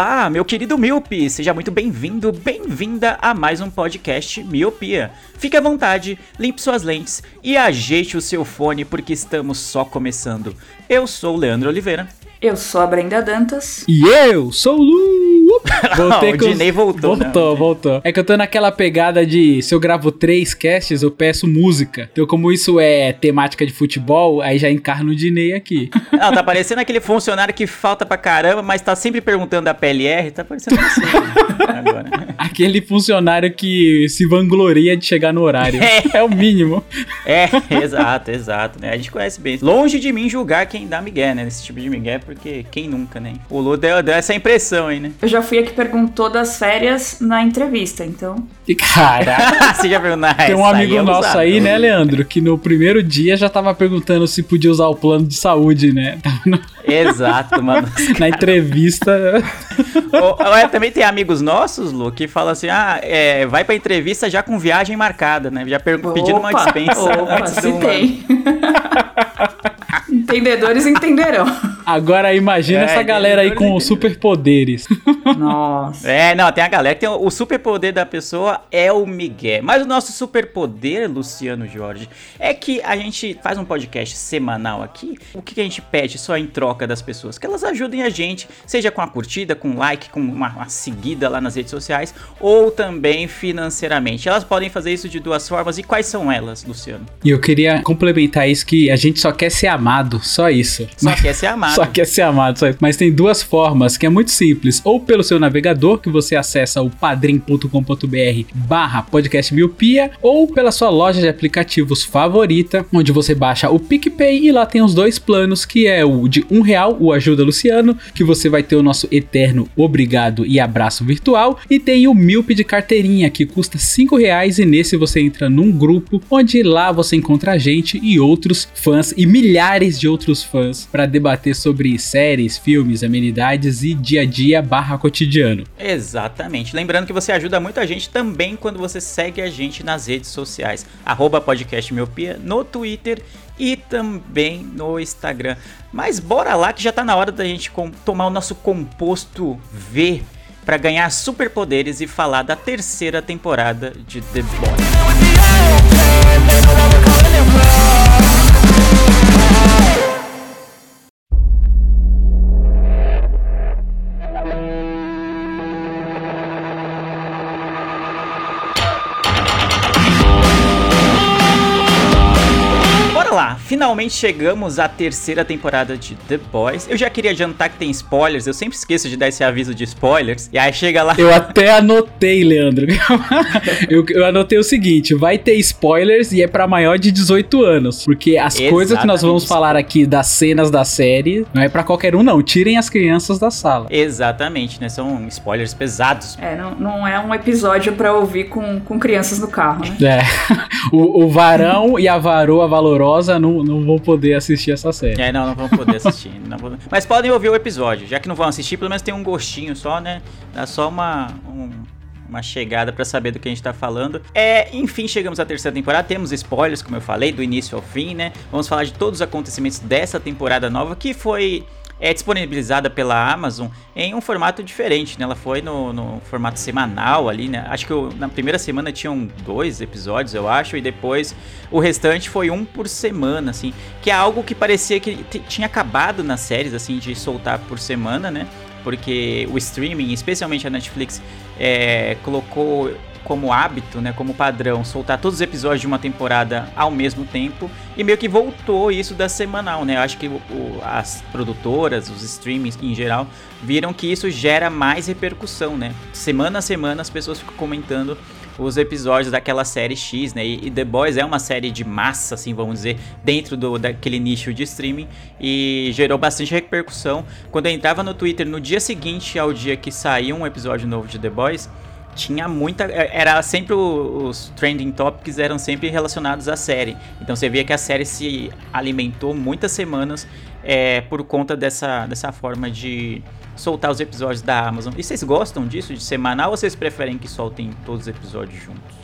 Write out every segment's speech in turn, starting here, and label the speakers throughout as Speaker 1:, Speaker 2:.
Speaker 1: Olá, meu querido Miope! Seja muito bem-vindo, bem-vinda a mais um podcast Miopia. Fique à vontade, limpe suas lentes e ajeite o seu fone porque estamos só começando. Eu sou o Leandro Oliveira.
Speaker 2: Eu sou a Brenda Dantas.
Speaker 3: E eu sou o Lu. Voltei
Speaker 1: o
Speaker 3: com os-
Speaker 1: Dinei voltou, né?
Speaker 3: Voltou, voltou. É que eu tô naquela pegada de se eu gravo três casts, eu peço música. Então, como isso é temática de futebol, aí já encarno o Dinei aqui.
Speaker 1: Não, tá parecendo aquele funcionário que falta pra caramba, mas tá sempre perguntando da PLR. Tá parecendo assim agora.
Speaker 3: Aquele funcionário que se vangloria de chegar no horário.
Speaker 1: É.
Speaker 3: É o mínimo.
Speaker 1: É, exato, exato, né? A gente conhece bem. Longe de mim julgar quem dá migué, né? Esse tipo de migué, porque quem nunca, né? O Lu deu, deu essa impressão aí, né?
Speaker 2: Eu já fui a que perguntou das férias na entrevista, então.
Speaker 3: E cara,
Speaker 1: Você já viu na
Speaker 3: tem um amigo
Speaker 1: é
Speaker 3: nosso aí, né, Leandro? Que no primeiro dia já tava perguntando se podia usar o plano de saúde, né?
Speaker 1: Exato, mano.
Speaker 3: na entrevista.
Speaker 1: Ou- ou é, também tem amigos nossos, Lu, que falam assim: ah, é, vai pra entrevista já com viagem marcada, né? Já per- pedindo uma
Speaker 2: Opa,
Speaker 1: dispensa.
Speaker 2: Opa, se tem. Entendedores entenderão.
Speaker 3: Agora imagina
Speaker 1: É,
Speaker 3: essa galera aí com superpoderes.
Speaker 2: Nossa.
Speaker 1: É, não, tem a galera que tem o, o superpoder da pessoa é o Miguel. Mas o nosso superpoder, Luciano Jorge, é que a gente faz um podcast semanal aqui. O que, que a gente pede só em troca das pessoas? Que elas ajudem a gente, seja com a curtida, com um like, com uma, uma seguida lá nas redes sociais, ou também financeiramente. Elas podem fazer isso de duas formas. E quais são elas, Luciano?
Speaker 3: E eu queria complementar isso que a gente só quer ser amado, só isso.
Speaker 1: Só quer ser amado.
Speaker 3: Só quer ser amado, só isso. Mas tem duas formas que é muito simples. Ou pelo seu navegador, que você acessa o padrim.com.br barra podcast miopia, ou pela sua loja de aplicativos favorita, onde você baixa o PicPay e lá tem os dois planos, que é o de um real, o Ajuda Luciano, que você vai ter o nosso eterno obrigado e abraço virtual, e tem o Milp de carteirinha, que custa cinco reais, e nesse você entra num grupo, onde lá você encontra a gente e outros fãs, e milhares de outros fãs, para debater sobre séries, filmes, amenidades e dia a dia barra cotidiano.
Speaker 1: Exatamente. Lembrando que você ajuda muito a gente também quando você segue a gente nas redes sociais. Arroba podcast Miopia no Twitter e também no Instagram. Mas bora lá que já tá na hora da gente tomar o nosso composto V para ganhar superpoderes e falar da terceira temporada de The Boys. Finalmente chegamos à terceira temporada de The Boys. Eu já queria adiantar que tem spoilers, eu sempre esqueço de dar esse aviso de spoilers. E aí chega lá.
Speaker 3: Eu até anotei, Leandro. eu, eu anotei o seguinte: vai ter spoilers e é pra maior de 18 anos. Porque as coisas que nós vamos
Speaker 1: Exatamente.
Speaker 3: falar aqui das cenas da série não é pra qualquer um, não. Tirem as crianças da sala.
Speaker 1: Exatamente, né? São spoilers pesados.
Speaker 2: É, não, não é um episódio pra ouvir com, com crianças no carro, né?
Speaker 3: É. O, o varão e a varoa valorosa não, não vão poder assistir essa série.
Speaker 1: É, não, não vão poder assistir. vão- Mas podem ouvir o episódio, já que não vão assistir, pelo menos tem um gostinho só, né? Dá só uma. um- uma chegada pra saber do que a gente tá falando. É, enfim, chegamos à terceira temporada. Temos spoilers, como eu falei, do início ao fim, né? Vamos falar de todos os acontecimentos dessa temporada nova que foi é disponibilizada pela Amazon em um formato diferente, né? Ela foi no, no formato semanal ali, né? Acho que eu- na primeira semana tinham dois episódios, eu acho, e depois o restante foi um por semana, assim. Que é algo que parecia que tinha acabado nas séries, assim, de soltar por semana, né? Porque o streaming, especialmente a Netflix, é, colocou como hábito, né, como padrão, soltar todos os episódios de uma temporada ao mesmo tempo e meio que voltou isso da semanal, né? Eu acho que o- as produtoras, os streamings em geral, viram que isso gera mais repercussão, né? Semana a semana as pessoas ficam comentando os episódios daquela série X, né? E, e The Boys é uma série de massa, assim, vamos dizer, dentro do, daquele nicho de streaming e gerou bastante repercussão. Quando eu entrava no Twitter no dia seguinte ao dia que saiu um episódio novo de The Boys, tinha muita. é, Era sempre os trending topics eram sempre relacionados à série. Então você via que a série se alimentou muitas semanas é, por conta dessa, dessa forma de soltar os episódios da Amazon. E vocês gostam disso, de semanal, ou vocês preferem que soltem todos os episódios juntos?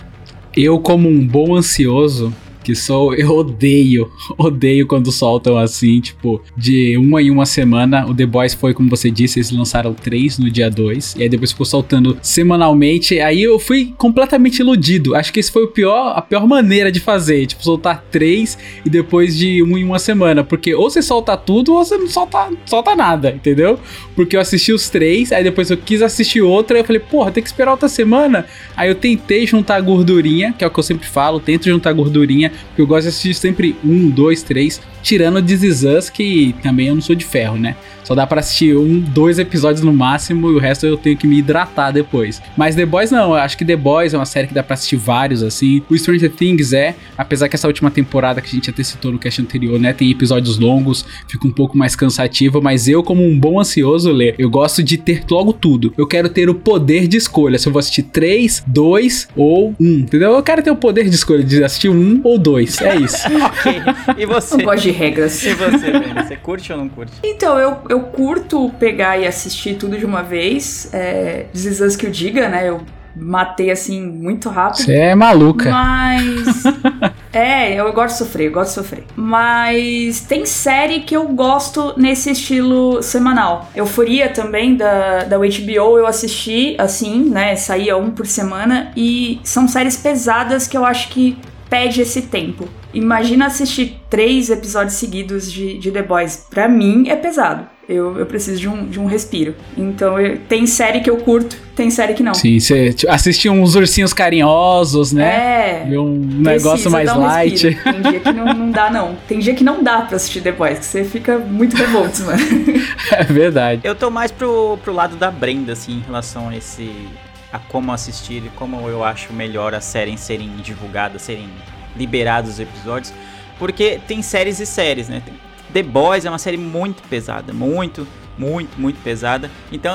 Speaker 3: Eu, como um bom ansioso que sou, eu odeio, odeio quando soltam assim, tipo, de uma em uma semana. O The Boys foi, como você disse, eles lançaram três no dia 2, e aí depois ficou soltando semanalmente. Aí eu fui completamente iludido. Acho que esse foi o pior, a pior maneira de fazer, tipo, soltar três e depois de uma em uma semana. Porque ou você solta tudo ou você não solta, solta nada, entendeu? Porque eu assisti os três, aí depois eu quis assistir outra, eu falei, porra, tem que esperar outra semana. Aí eu tentei juntar gordurinha, que é o que eu sempre falo, tento juntar gordurinha, porque eu gosto de assistir sempre um, dois, três, tirando This Is Us, que também eu não sou de ferro, né? Só dá pra assistir um, dois episódios no máximo e o resto eu tenho que me hidratar depois. Mas The Boys não, eu acho que The Boys é uma série que dá pra assistir vários, assim. O Stranger Things é, apesar que essa última temporada que a gente até citou no cast anterior, né, tem episódios longos, fica um pouco mais cansativo, mas eu, como um bom ansioso, Lê, eu gosto de ter logo tudo. Eu quero ter o poder de escolha, se eu vou assistir três, dois ou um, entendeu? Eu quero ter o poder de escolha de assistir um ou dois, é isso.
Speaker 1: ok. E você?
Speaker 2: Não gosto de regras.
Speaker 1: E você, Brenda? Você curte ou não curte?
Speaker 2: Então, eu, eu curto pegar e assistir tudo de uma vez. É, This Us que eu diga, né? Eu matei assim muito rápido.
Speaker 3: Você é maluca.
Speaker 2: Mas. é, eu gosto de sofrer, eu gosto de sofrer. Mas tem série que eu gosto nesse estilo semanal. Euforia também, da, da HBO, eu assisti assim, né? Saía um por semana. E são séries pesadas que eu acho que pede esse tempo. Imagina assistir três episódios seguidos de, de The Boys. Pra mim é pesado. Eu, eu preciso de um, de um respiro. Então eu- tem série que eu curto, tem série que não.
Speaker 3: Sim, você tipo, assistiu uns ursinhos carinhosos, né?
Speaker 2: É.
Speaker 3: Ver um negócio mais
Speaker 2: um
Speaker 3: light.
Speaker 2: respiro. Tem dia que não, não dá, não. Tem dia que não dá pra assistir The Boys, que você fica muito revolto, mano.
Speaker 3: é verdade.
Speaker 1: Eu tô mais pro, pro lado da Brenda, assim, em relação a esse. a como assistir e como eu acho melhor as séries serem divulgadas, serem liberados os episódios. Porque tem séries e séries, né? Tem- The Boys é uma série muito pesada, muito, muito, muito pesada. Então,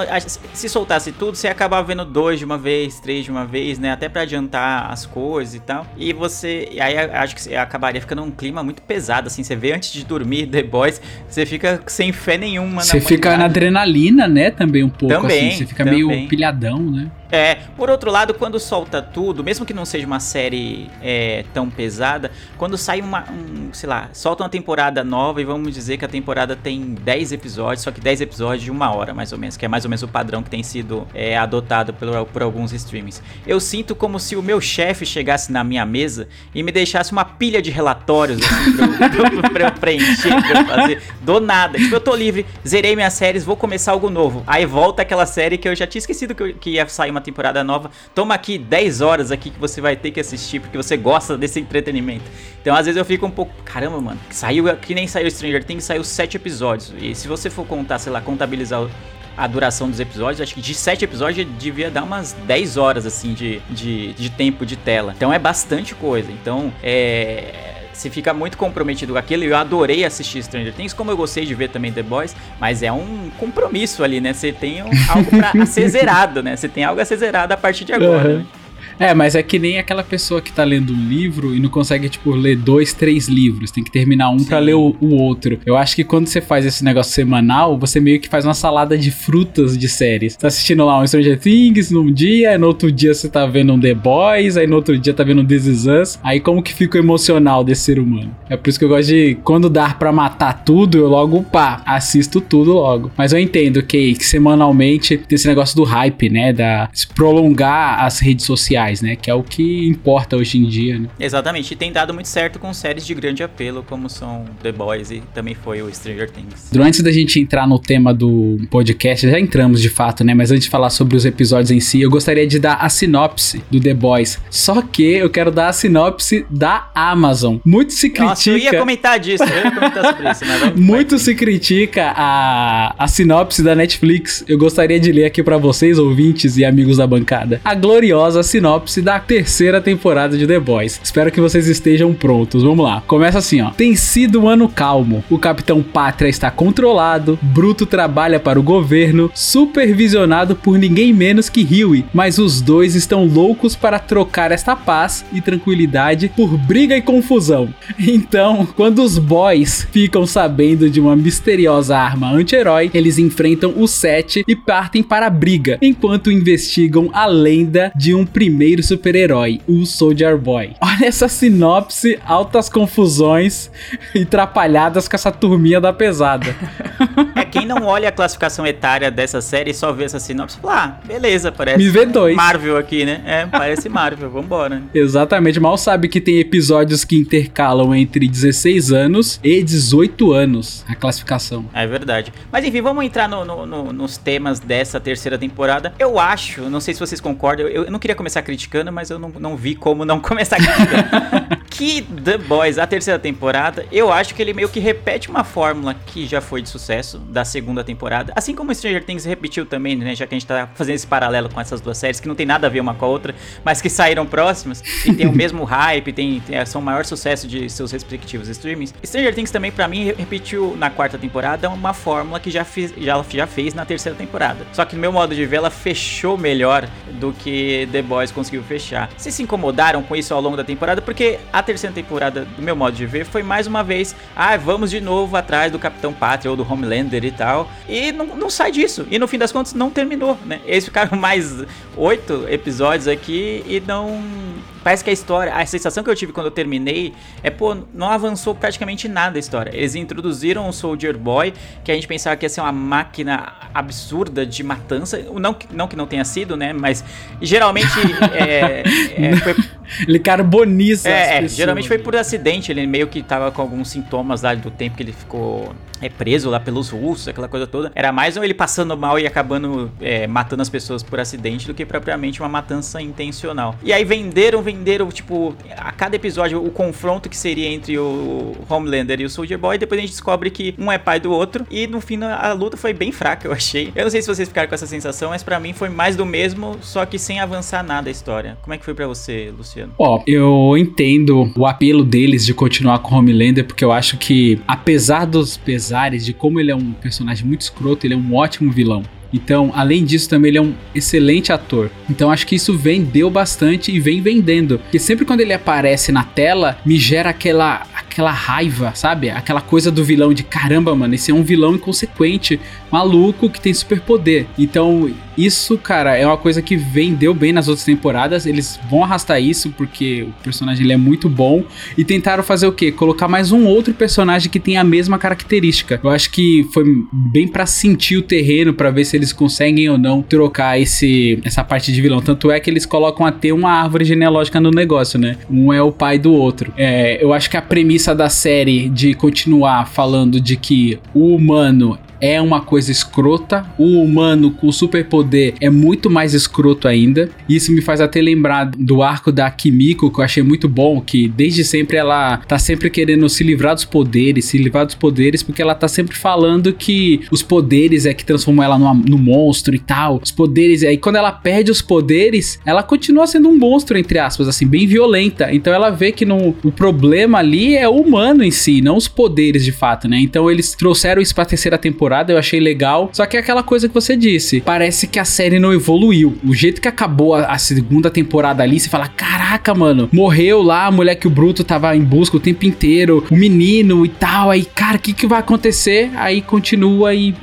Speaker 1: se soltasse tudo, você ia acabar vendo dois de uma vez, três de uma vez, né? Até pra adiantar as coisas e tal. E você. Aí acho que você acabaria ficando um clima muito pesado, assim. Você vê antes de dormir The Boys, você fica sem fé nenhuma
Speaker 3: Você
Speaker 1: na
Speaker 3: fica na adrenalina, né? Também um pouco,
Speaker 1: Também,
Speaker 3: assim. Você fica
Speaker 1: também.
Speaker 3: meio pilhadão, né?
Speaker 1: É, por outro lado, quando solta tudo, mesmo que não seja uma série é, tão pesada, quando sai uma, um, sei lá, solta uma temporada nova e vamos dizer que a temporada tem 10 episódios, só que 10 episódios de uma hora, mais ou menos, que é mais ou menos o padrão que tem sido é, adotado por, por alguns streamings. Eu sinto como se o meu chefe chegasse na minha mesa e me deixasse uma pilha de relatórios, assim, pra, pra eu preencher, pra eu fazer, do nada. Tipo, eu tô livre, zerei minhas séries, vou começar algo novo. Aí volta aquela série que eu já tinha esquecido que, eu- que ia sair uma temporada nova. Toma aqui 10 horas aqui que você vai ter que assistir, porque você gosta desse entretenimento. Então, às vezes eu fico um pouco, caramba, mano, saiu que nem saiu Stranger Things, saiu 7 episódios. E se você for contar, sei lá, contabilizar a duração dos episódios, acho que de 7 episódios devia dar umas 10 horas, assim, de, de, de tempo de tela. Então é bastante coisa. Então, é. Você fica muito comprometido com aquilo. Eu adorei assistir Stranger Things, como eu gostei de ver também The Boys, mas é um compromisso ali, né? Você tem um- algo pra ser zerado, né? Você tem algo a ser zerado a partir de agora.
Speaker 3: Aham.
Speaker 1: né?
Speaker 3: É, mas é que nem aquela pessoa que tá lendo um livro e não consegue, tipo, ler dois, três livros. Tem que terminar um pra
Speaker 1: Sim.
Speaker 3: ler o, o outro. Eu acho que quando você faz esse negócio semanal, você meio que faz uma salada de frutas de séries. Tá assistindo lá um Stranger Things num dia, no outro dia você tá vendo um The Boys, aí no outro dia tá vendo um This Is Us. Aí como que fica o emocional desse ser humano? É por isso que eu gosto de, quando dar pra matar tudo, eu logo, pá, assisto tudo logo. Mas eu entendo que, que semanalmente tem esse negócio do hype, né? Da se prolongar as redes sociais, né? Que é o que importa hoje em dia, né?
Speaker 1: Exatamente, e tem dado muito certo com séries de grande apelo, como são The Boys e também foi o Stranger Things.
Speaker 3: Antes da gente entrar no tema do podcast, já entramos de fato, né? Mas antes de falar sobre os episódios em si, eu gostaria de dar a sinopse do The Boys. Só que eu quero dar a sinopse da Amazon. Muito se critica.
Speaker 1: Nossa, eu ia comentar disso, eu ia comentar sobre isso, mas vamos-
Speaker 3: Muito
Speaker 1: vai.
Speaker 3: se critica a, a sinopse da Netflix. Eu gostaria de ler aqui pra vocês, ouvintes e amigos da bancada. A gloriosa sinopse sinopse da terceira temporada de The Boys. Espero que vocês estejam prontos. Vamos lá. Começa assim, ó. Tem sido um ano calmo. O Capitão Pátria está controlado, Bruto trabalha para o governo, supervisionado por ninguém menos que Huey, mas os dois estão loucos para trocar esta paz e tranquilidade por briga e confusão. Então, quando os boys ficam sabendo de uma misteriosa arma anti-herói, eles enfrentam o Sete e partem para a briga, enquanto investigam a lenda de um primeiro super-herói, o Soldier Boy. Olha essa sinopse, altas confusões e trapalhadas com essa turminha da pesada.
Speaker 1: É, quem não olha a classificação etária dessa série e só vê essa sinopse, fala, ah, beleza, parece. Marvel aqui, né? É, parece Marvel, vambora.
Speaker 3: Exatamente, mal sabe que tem episódios que intercalam entre 16 anos e 18 anos a classificação.
Speaker 1: É verdade. Mas enfim, vamos entrar no- no- no- nos temas dessa terceira temporada. Eu acho, não sei se vocês concordam, eu, eu não queria começar criticando, mas eu não, não vi como não começar criticando. que The Boys, a terceira temporada, eu acho que ele meio que repete uma fórmula que já foi de sucesso da segunda temporada. Assim como Stranger Things repetiu também, né? Já que a gente tá fazendo esse paralelo com essas duas séries, que não tem nada a ver uma com a outra, mas que saíram próximas e tem o mesmo hype, tem, tem- são o maior sucesso de seus respectivos streamings. Stranger Things também, pra mim, repetiu na quarta temporada uma fórmula que já, fiz, já, já fez na terceira temporada. Só que no meu modo de ver, ela fechou melhor do que The Boys conseguiu fechar. Vocês se incomodaram com isso ao longo da temporada? Porque a terceira temporada, do meu modo de ver, foi mais uma vez, ah, vamos de novo atrás do Capitão Pátria ou do E tal. E não, não sai disso. E no fim das contas, não terminou, né? Eles ficaram mais oito episódios aqui e não. Parece que a história, a sensação que eu tive quando eu terminei é, pô, não avançou praticamente nada a história. Eles introduziram o Soldier Boy, que a gente pensava que ia ser uma máquina absurda de matança. Não, que- não que não tenha sido, né? Mas geralmente é, é, foi
Speaker 3: Ele carboniza
Speaker 1: é, é, geralmente foi por acidente, ele meio que tava com alguns sintomas lá do tempo que ele ficou é, preso lá pelos russos, aquela coisa toda. Era mais ele passando mal e acabando é, matando as pessoas por acidente do que propriamente uma matança intencional. E aí venderam, venderam, tipo, a cada episódio o confronto que seria entre o Homelander e o Soldier Boy, depois a gente descobre que um é pai do outro, e no fim a luta foi bem fraca, eu achei. Eu não sei se vocês ficaram com essa sensação, mas pra mim foi mais do mesmo, só que sem avançar nada a história. Como é que foi pra você, Luciano?
Speaker 3: Ó, eu entendo o apelo deles de continuar com o Homelander, porque eu acho que, apesar dos pesares de como ele é um personagem muito escroto, ele é um ótimo vilão. Então, além disso, também ele é um excelente ator. Então, acho que isso vendeu bastante e vem vendendo. Porque sempre quando ele aparece na tela, me gera aquela, aquela raiva, sabe? Aquela coisa do vilão de caramba, mano, esse é um vilão inconsequente, maluco, que tem superpoder. Então, isso, cara, é uma coisa que vendeu bem nas outras temporadas. Eles vão arrastar isso porque o personagem ele é muito bom. E tentaram fazer o quê? Colocar mais um outro personagem que tem a mesma característica. Eu acho que foi bem pra sentir o terreno, pra ver se eles conseguem ou não trocar esse, essa parte de vilão. Tanto é que eles colocam até uma árvore genealógica no negócio, né? Um é o pai do outro. É, eu acho que a premissa da série de continuar falando de que o humano é uma coisa escrota. O humano com superpoder é muito mais escroto ainda. Isso me faz até lembrar do arco da Kimiko, que eu achei muito bom, que desde sempre ela tá sempre querendo se livrar dos poderes, se livrar dos poderes, porque ela tá sempre falando que os poderes é que transformam ela numa, no monstro e tal. Os poderes, aí quando ela perde os poderes, ela continua sendo um monstro, entre aspas, assim, bem violenta. Então ela vê que no, o problema ali é o humano em si, não os poderes de fato, né? Então eles trouxeram isso pra terceira temporada temporada, eu achei legal. Só que é aquela coisa que você disse. Parece que a série não evoluiu. O jeito que acabou a, a segunda temporada ali, você fala: caraca, mano, morreu lá a mulher que o Bruto tava em busca o tempo inteiro, o menino e tal. Aí, cara, o que, que vai acontecer? Aí continua e.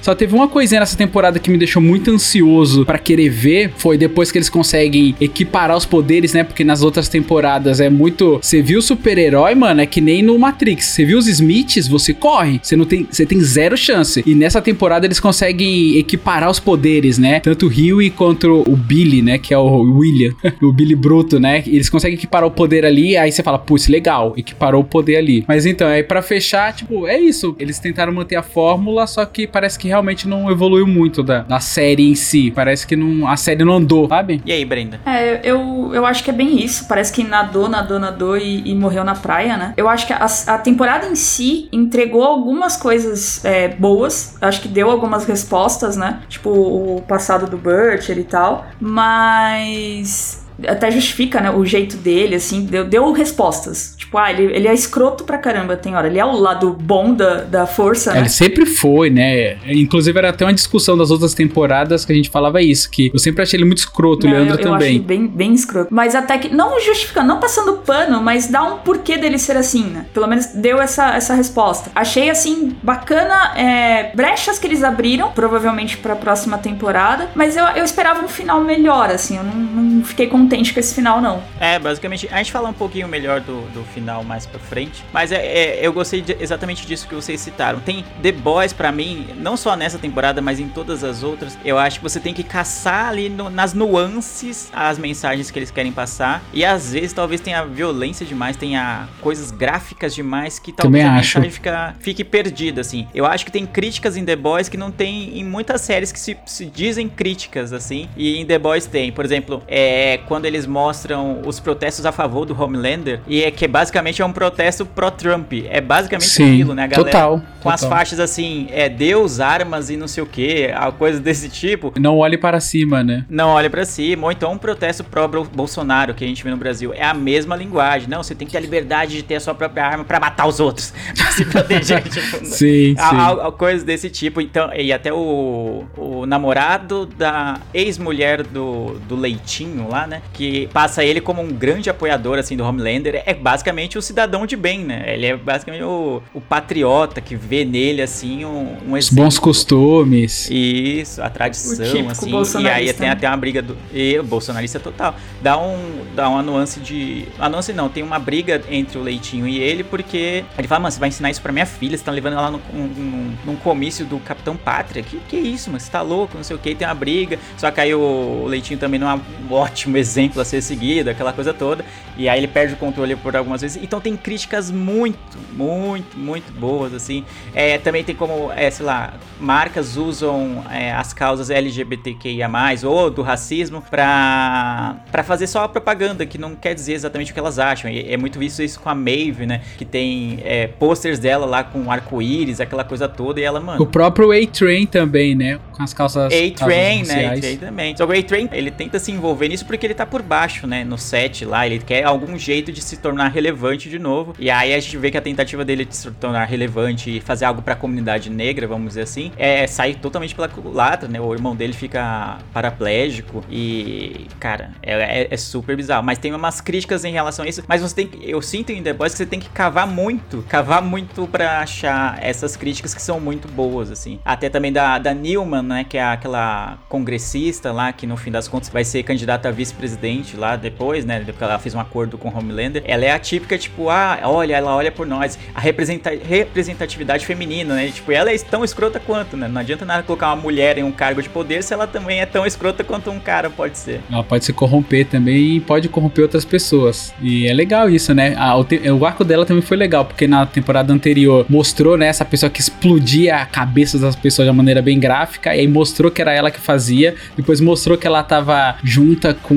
Speaker 3: Só teve uma coisinha nessa temporada que me deixou muito ansioso para querer ver. Foi depois que eles conseguem equiparar os poderes, né? Porque nas outras temporadas é muito. Você viu o super-herói, mano? É que nem no Matrix. Você viu os Smiths, você corre. Você não tem. Você tem zero chance. E nessa temporada eles conseguem equiparar os poderes, né? Tanto o Huey quanto o Billy, né? Que é o William. o Billy Bruto, né? Eles conseguem equiparar o poder ali. Aí você fala, putz, legal. Equiparou o poder ali. Mas então, aí para fechar, tipo, é isso. Eles tentaram manter a fórmula, só que parece que realmente não evoluiu muito da, da série em si. Parece que não, a série não andou, sabe?
Speaker 1: E aí, Brenda?
Speaker 2: É, eu, eu acho que é bem isso. Parece que nadou, nadou, nadou e, e morreu na praia, né? Eu acho que a, a temporada em si entregou algumas coisas é, boas. Acho que deu algumas respostas, né? Tipo, o passado do Butcher e tal. Mas até justifica, né, o jeito dele, assim, deu, deu respostas. Tipo, ah, ele, ele é escroto pra caramba, tem hora. Ele é o lado bom da, da força, né?
Speaker 3: Ele sempre foi, né? Inclusive era até uma discussão das outras temporadas que a gente falava isso, que eu sempre achei ele muito escroto, o Leandro
Speaker 2: eu, eu
Speaker 3: também.
Speaker 2: acho bem, bem escroto. Mas até que, não justificando, não passando pano, mas dá um porquê dele ser assim, né? Pelo menos deu essa, essa resposta. Achei, assim, bacana, é, brechas que eles abriram, provavelmente pra próxima temporada, mas eu, eu esperava um final melhor, assim, eu não, não fiquei contente com esse final, não.
Speaker 1: É, basicamente, a gente fala um pouquinho melhor do, do final mais pra frente, mas é, é- eu gostei de- exatamente disso que vocês citaram. Tem The Boys pra mim, não só nessa temporada, mas em todas as outras, eu acho que você tem que caçar ali no- nas nuances as mensagens que eles querem passar, e às vezes talvez tenha violência demais, tenha coisas gráficas demais que
Speaker 3: Também
Speaker 1: talvez a
Speaker 3: acho.
Speaker 1: mensagem fica, fique perdida, assim. Eu acho que tem críticas em The Boys que não tem em muitas séries que se, se dizem críticas, assim. E em The Boys tem, por exemplo, é quando eles mostram os protestos a favor do Homelander, e é que basicamente é um protesto pró-Trump. É basicamente
Speaker 3: Sim,
Speaker 1: aquilo, né, galera?
Speaker 3: total,
Speaker 1: Com as
Speaker 3: total.
Speaker 1: faixas assim, é Deus, armas e não sei o que, coisa desse tipo.
Speaker 3: Não olhe para cima, né?
Speaker 1: Não olha pra cima, ou então um protesto pró-Bolsonaro que a gente vê no Brasil. É a mesma linguagem. Não, você tem que ter a liberdade de ter a sua própria arma pra matar os outros. Pra se proteger. tipo,
Speaker 3: Sim,
Speaker 1: a-
Speaker 3: sim.
Speaker 1: a- coisas desse tipo. Então, e até o, o namorado da ex-mulher do, do Leitinho lá, né? Que passa ele como um grande apoiador, assim, do Homelander. É basicamente o cidadão de bem, né? Ele é basicamente o, o patriota que vê nele, assim, um, um
Speaker 3: Os
Speaker 1: exemplo.
Speaker 3: bons costumes.
Speaker 1: Isso, a tradição, assim. E aí tem
Speaker 2: né?
Speaker 1: até uma briga do. E, bolsonarista total. Dá, um, dá uma nuance de. Uma nuance não, tem uma briga entre o Leitinho e ele, porque ele fala, mano, você vai ensinar isso pra minha filha, você tá levando ela num, num, num comício do Capitão Pátria. Que, que isso, mano? Você tá louco, não sei o que, tem uma briga. Só que aí o Leitinho também não é um ótimo exemplo a ser seguido, aquela coisa toda. E aí ele perde o controle por algumas vezes. Então tem críticas muito, muito, muito boas, assim. É, também tem como, é, sei lá, marcas usam é, as causas LGBTQIA+, ou do racismo, pra, pra fazer só a propaganda, que não quer dizer exatamente o que elas acham. E é muito visto isso com a Maeve, né? Que tem é, posters dela lá com arco-íris, aquela coisa toda, e ela, mano...
Speaker 3: O próprio A-Train também, né? Com as calças.
Speaker 1: A-Train, né? A-Train também. Só que o A-Train, ele tenta se envolver nisso porque ele tá por baixo, né? No set lá. Ele quer algum jeito de se tornar relevante de novo. E aí a gente vê que a tentativa dele de se tornar relevante e fazer algo pra comunidade negra, vamos dizer assim, é sair totalmente pela culatra, né? O irmão dele fica paraplégico e, cara, é, é- é super bizarro. Mas tem umas críticas em relação a isso. Mas você tem que. Eu sinto em The Boys que você tem que cavar muito. Cavar muito pra achar essas críticas que são muito boas, assim. Até também da, da Newman, né? Que é aquela congressista lá, que no fim das contas vai ser candidata a vice-presidente lá depois, né? Porque ela fez um acordo com o Homelander. Ela é a típica, tipo, ah, olha, ela olha por nós. A representa representatividade feminina, né? Tipo, ela é tão escrota quanto, né? Não adianta nada colocar uma mulher em um cargo de poder se ela também é tão escrota quanto um cara pode ser.
Speaker 3: Ela pode se corromper também e pode corromper outras pessoas. E é legal isso, né? Ah, o, te- o arco dela também foi legal, porque na temporada anterior mostrou, né, essa pessoa que explodia a cabeça das pessoas de uma maneira bem gráfica, e aí mostrou que era ela que fazia, depois mostrou que ela tava junta com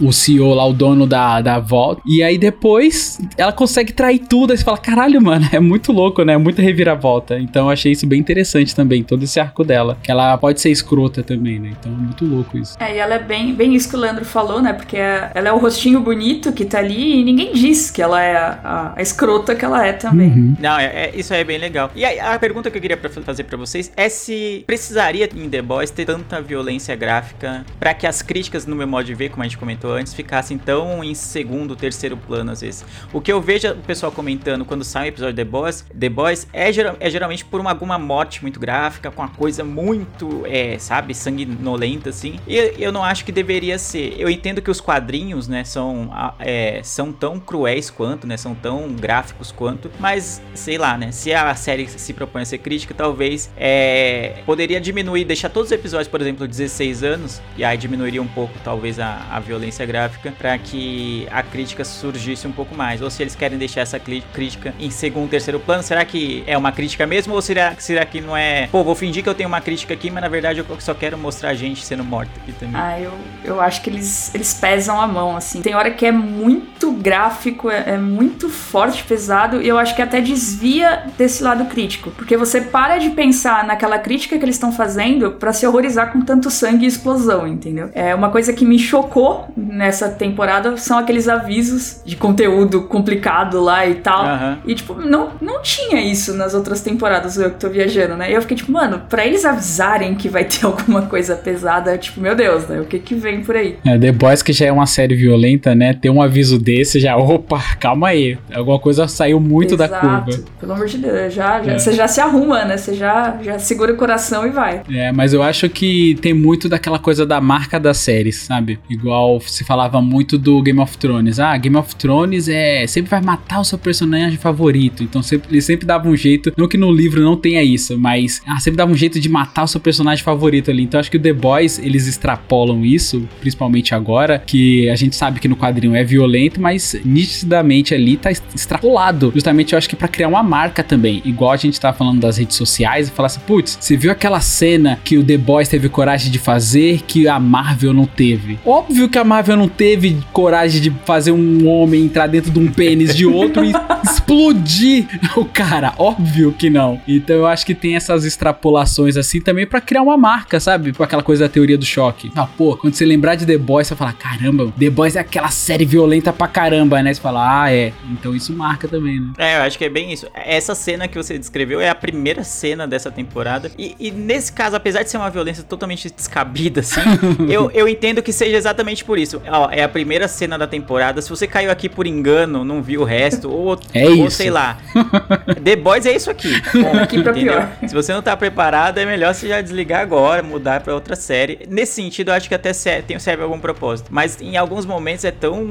Speaker 3: o CEO lá, o dono da, da Vault, e aí depois ela consegue trair tudo, aí você fala, caralho, mano, é muito louco, né? É muita reviravolta. Então eu achei isso bem interessante também, todo esse arco dela, que ela pode ser escrota também, né? Então é muito louco isso.
Speaker 2: É, e ela é bem, bem isso que o Leandro falou, né? Porque é- ela é o rostinho bonito que tá ali e ninguém diz que ela é a, a- a escrota que ela é também.
Speaker 3: Uhum.
Speaker 1: Não, é, é- isso aí é bem legal. E aí, a pergunta que eu queria pra- fazer pra vocês é se precisaria em The Boys ter tanta violência gráfica pra que as críticas, no meu modo de ver, como gente comentou antes, ficassem tão em segundo, terceiro plano às vezes. O que eu vejo o pessoal comentando quando sai um episódio de The Boys, The Boys é, geral- é geralmente por uma, alguma morte muito gráfica, com uma coisa muito, é, sabe, sanguinolenta assim. E eu não acho que deveria ser. Eu entendo que os quadrinhos, né, são, é, são tão cruéis quanto, né, são tão gráficos quanto, mas sei lá, né, se a série se propõe a ser crítica, talvez é, poderia diminuir, deixar todos os episódios, por exemplo, 16 anos, e aí diminuiria um pouco, talvez, a, a violência gráfica, para que a crítica surgisse um pouco mais. Ou se eles querem deixar essa crítica em segundo, terceiro plano, será que é uma crítica mesmo? Ou será, será que não é, pô, vou fingir que eu tenho uma crítica aqui, mas na verdade eu só quero mostrar a gente sendo morta aqui também.
Speaker 2: Ah, eu, eu acho que eles, eles pesam a mão, assim. Tem hora que é muito gráfico, é, é muito forte, pesado, e eu acho que até desvia desse lado crítico. Porque você para de pensar naquela crítica que eles estão fazendo pra se horrorizar com tanto sangue e explosão, entendeu? É uma coisa que me chocou nessa temporada são aqueles avisos de conteúdo complicado lá e tal.
Speaker 1: Aham.
Speaker 2: E, tipo, não, não tinha isso nas outras temporadas, eu que tô viajando, né? E eu fiquei tipo, mano, pra eles avisarem que vai ter alguma coisa pesada, tipo, meu Deus, né? O que que vem por aí?
Speaker 3: É, The Boys, que já é uma série violenta, né? Ter um aviso desse já, opa, calma aí. Alguma coisa saiu muito da
Speaker 2: Exato.
Speaker 3: curva.
Speaker 2: Pelo amor de Deus, já, já,
Speaker 3: É.
Speaker 2: você já se arruma, né? Você já, já segura o coração e vai.
Speaker 3: É, mas eu acho que tem muito daquela coisa da marca das séries, sabe? Igual se falava muito do Game of Thrones. Ah, Game of Thrones é sempre vai matar o seu personagem favorito. Então sempre, ele sempre dava um jeito, não que no livro não tenha isso, mas ah, sempre dava um jeito de matar o seu personagem favorito ali. Então acho que o The Boys, eles extrapolam isso, principalmente agora, que a gente sabe que no quadrinho é violento, mas nitidamente ali tá extrapolado. Justamente eu acho que pra criar uma marca também. Igual a gente tá falando das redes sociais e falar assim, putz, você viu aquela cena que o The Boys teve coragem de fazer que a Marvel não teve? Óbvio que a Marvel não teve coragem de fazer um homem entrar dentro de um pênis de outro e explodir o cara. Óbvio que não. Então eu acho que tem essas extrapolações assim também pra criar uma marca, sabe? Com aquela coisa da teoria do choque. Ah, pô, quando você lembrar de The Boys, você vai falar, caramba, The Boys é aquela série violenta pra caramba, né? Você fala, ah, é. Então isso marca também, né?
Speaker 1: É, eu acho que é bem isso. Essa cena que você descreveu é a primeira cena dessa temporada. E, e nesse caso, apesar de ser uma violência totalmente descabida, assim, eu, eu entendo que seja exatamente por isso. Ó, é a primeira cena da temporada. Se você caiu aqui por engano, não viu o resto, ou,
Speaker 3: É
Speaker 1: ou
Speaker 3: isso.
Speaker 1: sei lá. The Boys é isso aqui. Bom,
Speaker 2: Aqui pra
Speaker 1: entendeu?
Speaker 2: pior.
Speaker 1: Se você não tá preparado, é melhor você já desligar agora, mudar pra outra série. Nesse sentido, eu acho que até tem, serve algum propósito. Mas em alguns momentos é tão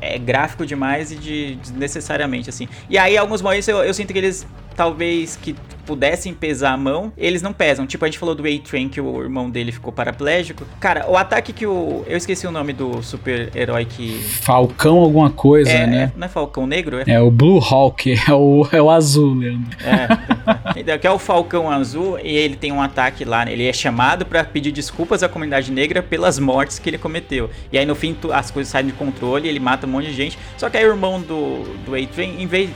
Speaker 1: é gráfico demais e de, desnecessariamente, assim. E aí, em alguns momentos, eu, eu sinto que eles, talvez, que pudessem pesar a mão, eles não pesam. Tipo, a gente falou do A-Train, que o irmão dele ficou paraplégico. Cara, o ataque que o... Eu esqueci o nome do super-herói que...
Speaker 3: Falcão alguma coisa,
Speaker 1: É,
Speaker 3: né?
Speaker 1: é- não é Falcão Negro? É,
Speaker 3: É o Blue Hawk, é o, é o azul, Leandro.
Speaker 1: É. Então, que é o Falcão Azul e ele tem um ataque lá. né? Ele é chamado pra pedir desculpas à comunidade negra pelas mortes que ele cometeu. E aí no fim tu- as coisas saem de controle, ele mata um monte de gente. Só que aí o irmão do, do A-Train, em vez.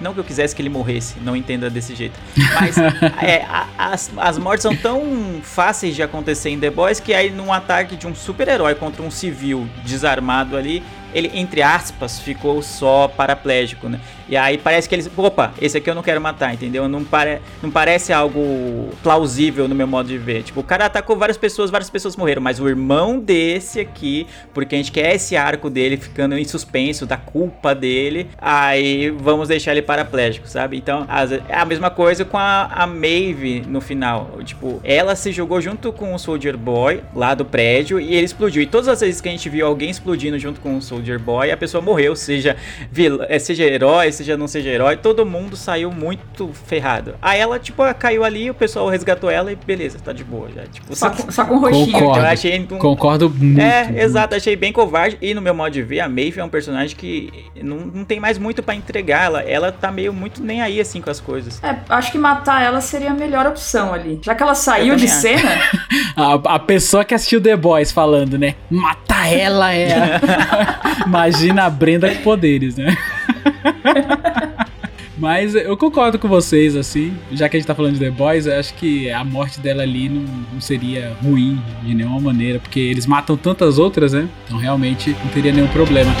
Speaker 1: Não que eu quisesse que ele morresse, não entenda desse jeito. Mas é, a- as, as mortes são tão fáceis de acontecer em The Boys que aí num ataque de um super-herói contra um civil desarmado ali, ele, entre aspas, ficou só paraplégico, né? E aí parece que eles. Opa, esse aqui eu não quero matar, entendeu? Não, pare, não parece algo plausível no meu modo de ver. Tipo, o cara atacou várias pessoas, várias pessoas morreram, mas o irmão desse aqui, porque a gente quer esse arco dele ficando em suspenso da culpa dele, aí vamos deixar ele paraplégico, sabe? Então, é a mesma coisa com a, a Maeve no final. Tipo, ela se jogou junto com o Soldier Boy lá do prédio e ele explodiu. E todas as vezes que a gente viu alguém explodindo junto com o Soldier Boy, a pessoa morreu, seja, vil- eh, seja herói, seja não seja herói, todo mundo saiu muito ferrado. Aí ela, tipo, caiu ali, o pessoal resgatou ela e beleza, tá de boa já. Tipo,
Speaker 2: Só com, só com roxinho.
Speaker 3: Concordo.
Speaker 1: eu achei um-
Speaker 3: Concordo muito.
Speaker 1: é,
Speaker 3: muito.
Speaker 1: exato, achei bem covarde. E no meu modo de ver, a Maeve é um personagem que não, não tem mais muito pra entregar. Ela, ela tá meio muito nem aí assim com as coisas.
Speaker 2: É, acho que matar ela seria a melhor opção ali. Já que ela saiu de
Speaker 1: também
Speaker 2: cena,
Speaker 3: A, a pessoa que assistiu The Boys falando, né? Matar ela é. Imagina a Brenda com poderes, né? Mas eu concordo com vocês, assim. Já que a gente tá falando de The Boys, eu acho que a morte dela ali não, não seria ruim de nenhuma maneira, porque eles matam tantas outras, né? Então realmente não teria nenhum problema.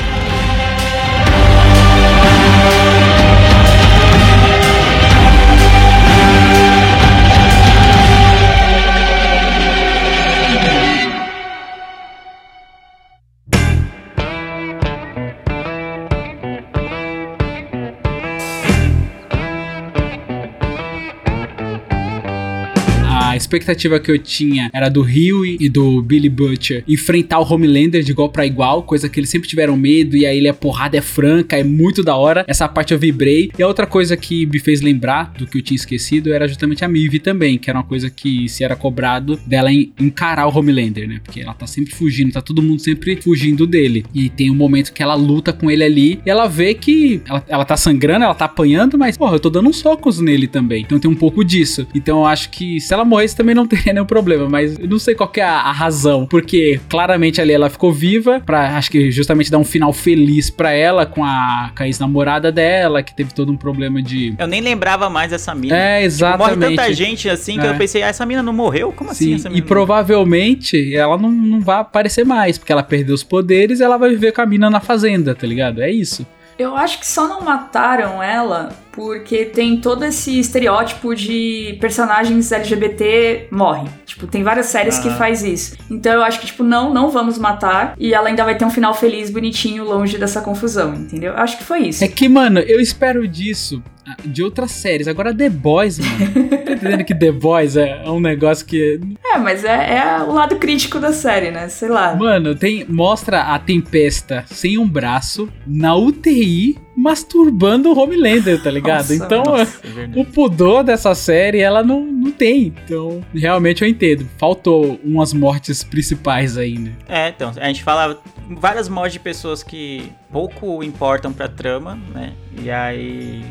Speaker 3: Expectativa que eu tinha era do Huey e do Billy Butcher enfrentar o Homelander de igual pra igual, coisa que eles sempre tiveram medo, e aí ele é porrada, é franca, é muito da hora. Essa parte eu vibrei. E a outra coisa que me fez lembrar do que eu tinha esquecido era justamente a Mive também, que era uma coisa que se era cobrado dela encarar o Homelander, né? Porque ela tá sempre fugindo, tá todo mundo sempre fugindo dele. E tem um momento que ela luta com ele ali e ela vê que ela, ela tá sangrando, ela tá apanhando, mas, porra, eu tô dando uns socos nele também. Então tem um pouco disso. Então eu acho que se ela morresse também não teria nenhum problema, mas eu não sei qual que é a, a razão, porque claramente ali ela ficou viva, pra, acho que justamente dar um final feliz pra ela com a, com a ex-namorada dela, que teve todo um problema de...
Speaker 1: Eu nem lembrava mais dessa mina.
Speaker 3: É,
Speaker 1: Tipo, morre
Speaker 3: exatamente.
Speaker 1: tanta gente assim que
Speaker 3: É.
Speaker 1: eu pensei, ah, essa mina não morreu? Como assim
Speaker 3: Sim,
Speaker 1: essa mina
Speaker 3: e
Speaker 1: não
Speaker 3: provavelmente ela não, não vai aparecer mais, porque ela perdeu os poderes e ela vai viver com a mina na fazenda, tá ligado? É isso.
Speaker 2: Eu acho que só não mataram ela porque tem todo esse estereótipo de personagens LGBT morrem. Tipo, tem várias séries que faz isso. Então eu acho que, tipo, não, não vamos matar. E ela ainda vai ter um final feliz, bonitinho, longe dessa confusão, entendeu? Eu acho que foi isso.
Speaker 3: É que, mano, eu espero disso ah, de outras séries. Agora The Boys, mano. tá entendendo que The Boys é um negócio que.
Speaker 2: É, mas é, é o lado crítico da série, né? Sei lá.
Speaker 3: Mano, tem. Mostra a Tempesta sem um braço, na UTI, masturbando o Homelander, tá ligado?
Speaker 2: Nossa,
Speaker 3: então.
Speaker 1: Nossa, é.
Speaker 3: O pudor dessa série, ela não, não tem. Então, realmente eu entendo. Faltou umas mortes principais aí, né?
Speaker 1: É, então, a gente fala várias mortes de pessoas que pouco importam pra trama, né? E aí,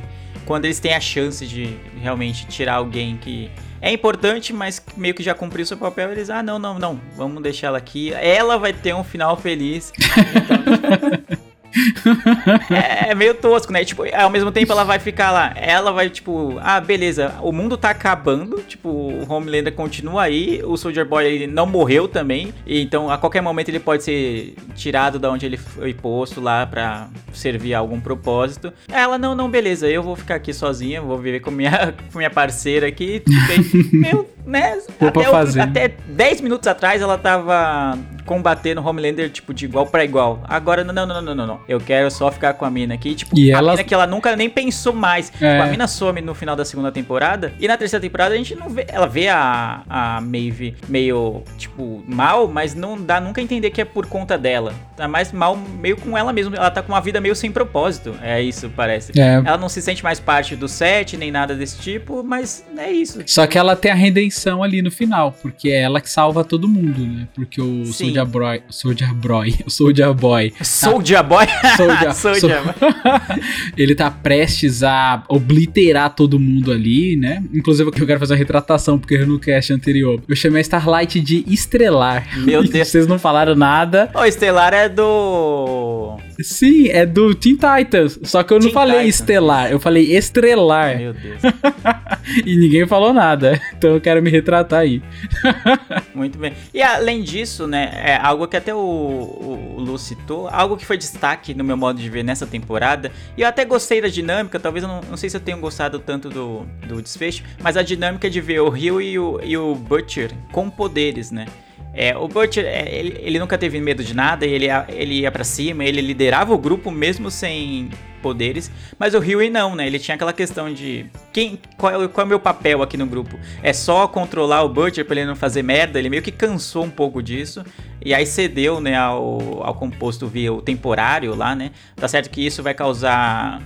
Speaker 1: quando eles têm a chance de realmente tirar alguém que é importante, mas meio que já cumpriu seu papel, eles, ah, não, não, não, vamos deixar ela aqui. Ela vai ter um final feliz. É, é meio tosco, né? Tipo, ao mesmo tempo ela vai ficar lá. Ela vai, tipo, ah, beleza, o mundo tá acabando. Tipo, o Homelander continua aí. O Soldier Boy ele não morreu também. Então, a qualquer momento ele pode ser tirado da onde ele foi posto lá pra servir a algum propósito. Ela, não, não, beleza, eu vou ficar aqui sozinha, vou viver com minha, com minha parceira aqui. Meu, né? Até, o- até 10 minutos atrás ela tava combatendo o Homelander, tipo, de igual pra igual. Agora, não, não, não, não, não, não. Eu quero só ficar com a mina aqui. Tipo,
Speaker 3: E
Speaker 1: a
Speaker 3: ela-
Speaker 1: mina que ela nunca nem pensou mais.
Speaker 3: É.
Speaker 1: Tipo, a mina some no final da segunda temporada. E na terceira temporada a gente não vê. Ela vê a, a Maeve meio, tipo, mal, mas não dá nunca a entender que é por conta dela. Tá mais mal meio com ela mesma. Ela tá com uma vida meio sem propósito. É isso, parece.
Speaker 3: É.
Speaker 1: Ela não se sente mais parte do set, nem nada desse tipo, mas é isso.
Speaker 3: Só que ela tem a redenção ali no final, porque é ela que salva todo mundo, né? Porque o
Speaker 1: Sim.
Speaker 3: Soldier Boy, Soldier Boy, Soldier Boy,
Speaker 1: Soldier Boy.
Speaker 3: Soldier
Speaker 1: Boy.
Speaker 3: ele tá prestes a obliterar todo mundo ali, né? Inclusive eu quero fazer uma retratação, porque no cast anterior eu chamei a Starlight de Estrelar.
Speaker 1: Meu Deus.
Speaker 3: Vocês não falaram nada.
Speaker 1: O Estelar é do.
Speaker 3: Sim, é do Teen Titans. Só que eu não
Speaker 1: Teen
Speaker 3: falei
Speaker 1: Titans.
Speaker 3: Estelar, eu falei Estrelar.
Speaker 1: Meu Deus.
Speaker 3: E ninguém falou nada. Então eu quero me retratar aí.
Speaker 1: Muito bem. E além disso, né, é algo que até o, o Lu citou, algo que foi destaque no meu modo de ver nessa temporada, e eu até gostei da dinâmica, talvez eu não, não sei se eu tenho gostado tanto do, do desfecho, mas a dinâmica de ver o Rio e o, e o Butcher com poderes, né? É, o Butcher, é, ele, ele nunca teve medo de nada, ele, ia- ele ia pra cima, ele liderava o grupo mesmo sem poderes, mas o Huey não, né? Ele tinha aquela questão de quem, qual, é, qual é o meu papel aqui no grupo? É só controlar o Butcher pra ele não fazer merda? Ele meio que cansou um pouco disso e aí cedeu, né, ao, ao composto via o temporário lá, né? Tá certo que isso vai causar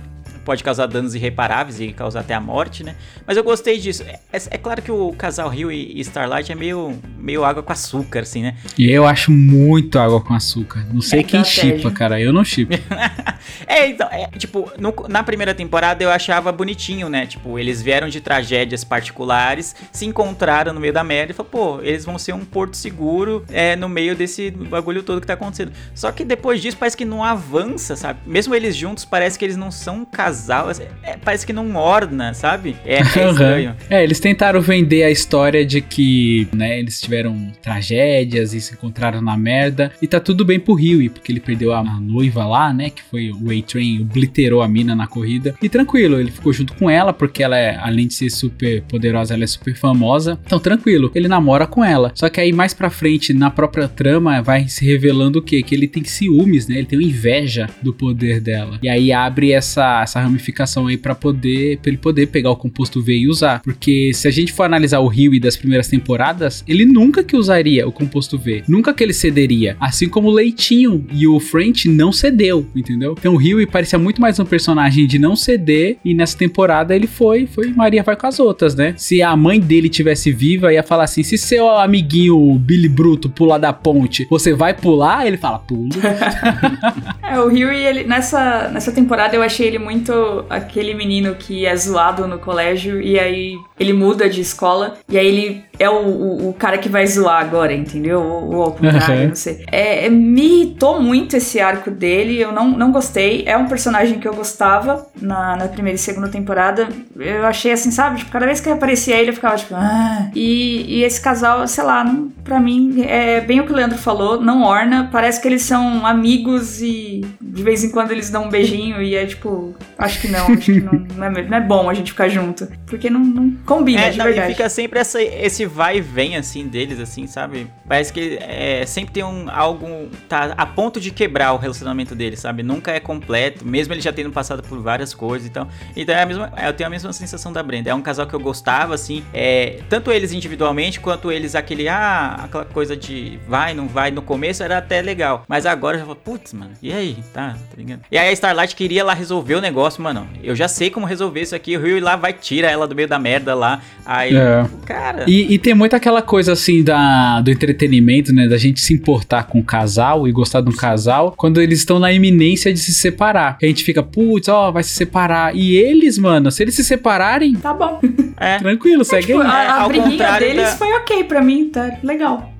Speaker 1: pode causar danos irreparáveis e causar até a morte, né? Mas eu gostei disso. É, é- é claro que o casal Rio e Starlight é meio, meio água com açúcar, assim, né?
Speaker 3: E eu acho muito água com açúcar. Não sei
Speaker 2: É
Speaker 3: quem chipa, cara. Eu não chipo.
Speaker 1: É, então, é, tipo, no- na primeira temporada eu achava bonitinho, né? Tipo, eles vieram de tragédias particulares, se encontraram no meio da merda e falaram, pô, eles vão ser um porto seguro é, no meio desse bagulho todo que tá acontecendo. Só que depois disso parece que não avança, sabe? Mesmo eles juntos, parece que eles não são um casal, é, é, parece que não orna, sabe? É, é estranho.
Speaker 3: É, eles tentaram vender a história de que, né, eles tiveram tragédias e se encontraram na merda. E tá tudo bem pro Huey, porque ele perdeu a, a noiva lá, né, que foi o A-Train, obliterou a mina na corrida. E tranquilo, ele ficou junto com ela, porque ela é, além de ser super poderosa, ela é super famosa. Então, tranquilo, ele namora com ela. Só que aí mais pra frente, na própria trama, vai se revelando o quê? Que ele tem ciúmes, né? Ele tem inveja do poder dela. E aí abre essa, essa ramificação aí pra poder, pra ele poder pegar o composto V e usar. Porque se a gente for analisar o Huey das primeiras temporadas, ele nunca que usaria o composto V. Nunca que ele cederia. Assim como o Leitinho e o French não cedeu, entendeu? Então o Huey parecia muito mais um personagem de não ceder e nessa temporada ele foi, foi Maria vai com as outras, né? Se a mãe dele tivesse viva, ia falar assim: se seu amiguinho Billy Bruto pular da ponte, você vai pular? Ele fala: pulo.
Speaker 2: É, o Huey, ele, nessa, nessa temporada eu achei ele muito muito aquele menino que é zoado no colégio e aí ele muda de escola e aí ele é o, o, o cara que vai zoar agora, entendeu? Ou, ou ao contrário,
Speaker 3: Uhum.
Speaker 2: não sei. É, é, me irritou muito esse arco dele, eu não, não gostei. É um personagem que eu gostava na, na primeira e segunda temporada. Eu achei assim, sabe? Tipo, cada vez que aparecia ele, eu ficava tipo, ah. E, e esse casal, sei lá, não, pra mim, é bem o que o Leandro falou, não orna. Parece que eles são amigos e de vez em quando eles dão um beijinho e é tipo, acho que não, acho que não, não, é, não é bom a gente ficar junto. Porque não, não combina,
Speaker 1: É,
Speaker 2: de
Speaker 1: não, e
Speaker 2: verdade.
Speaker 1: fica sempre essa, esse vai e vem, assim, deles, assim, sabe? Parece que é, sempre tem um, algo, tá a ponto de quebrar o relacionamento deles, sabe? Nunca é completo, mesmo ele já tendo passado por várias coisas, então... Então é a mesma, eu tenho a mesma sensação da Brenda. É um casal que eu gostava, assim, é, tanto eles individualmente, quanto eles aquele, ah, aquela coisa de vai, não vai, no começo era até legal, mas agora eu já falo, putz, mano, e aí? Tá, tá ligado? E aí a Starlight queria lá resolver o negócio, mano, eu já sei como resolver isso aqui, o Rio lá vai, tira ela do meio da merda lá, aí,
Speaker 3: É.
Speaker 1: cara...
Speaker 3: E, e tem muito aquela coisa assim da, do entretenimento, né? Da gente se importar com o casal e gostar de um casal quando eles estão na iminência de se separar. A gente fica, putz, ó, vai se separar. E eles, mano, se eles se separarem,
Speaker 2: Tá bom.
Speaker 1: É.
Speaker 3: tranquilo, segue
Speaker 2: Tipo,
Speaker 3: aí.
Speaker 2: a, a
Speaker 1: ao
Speaker 2: briguinha
Speaker 1: contrário
Speaker 2: deles
Speaker 1: da-
Speaker 2: foi ok pra mim, tá legal.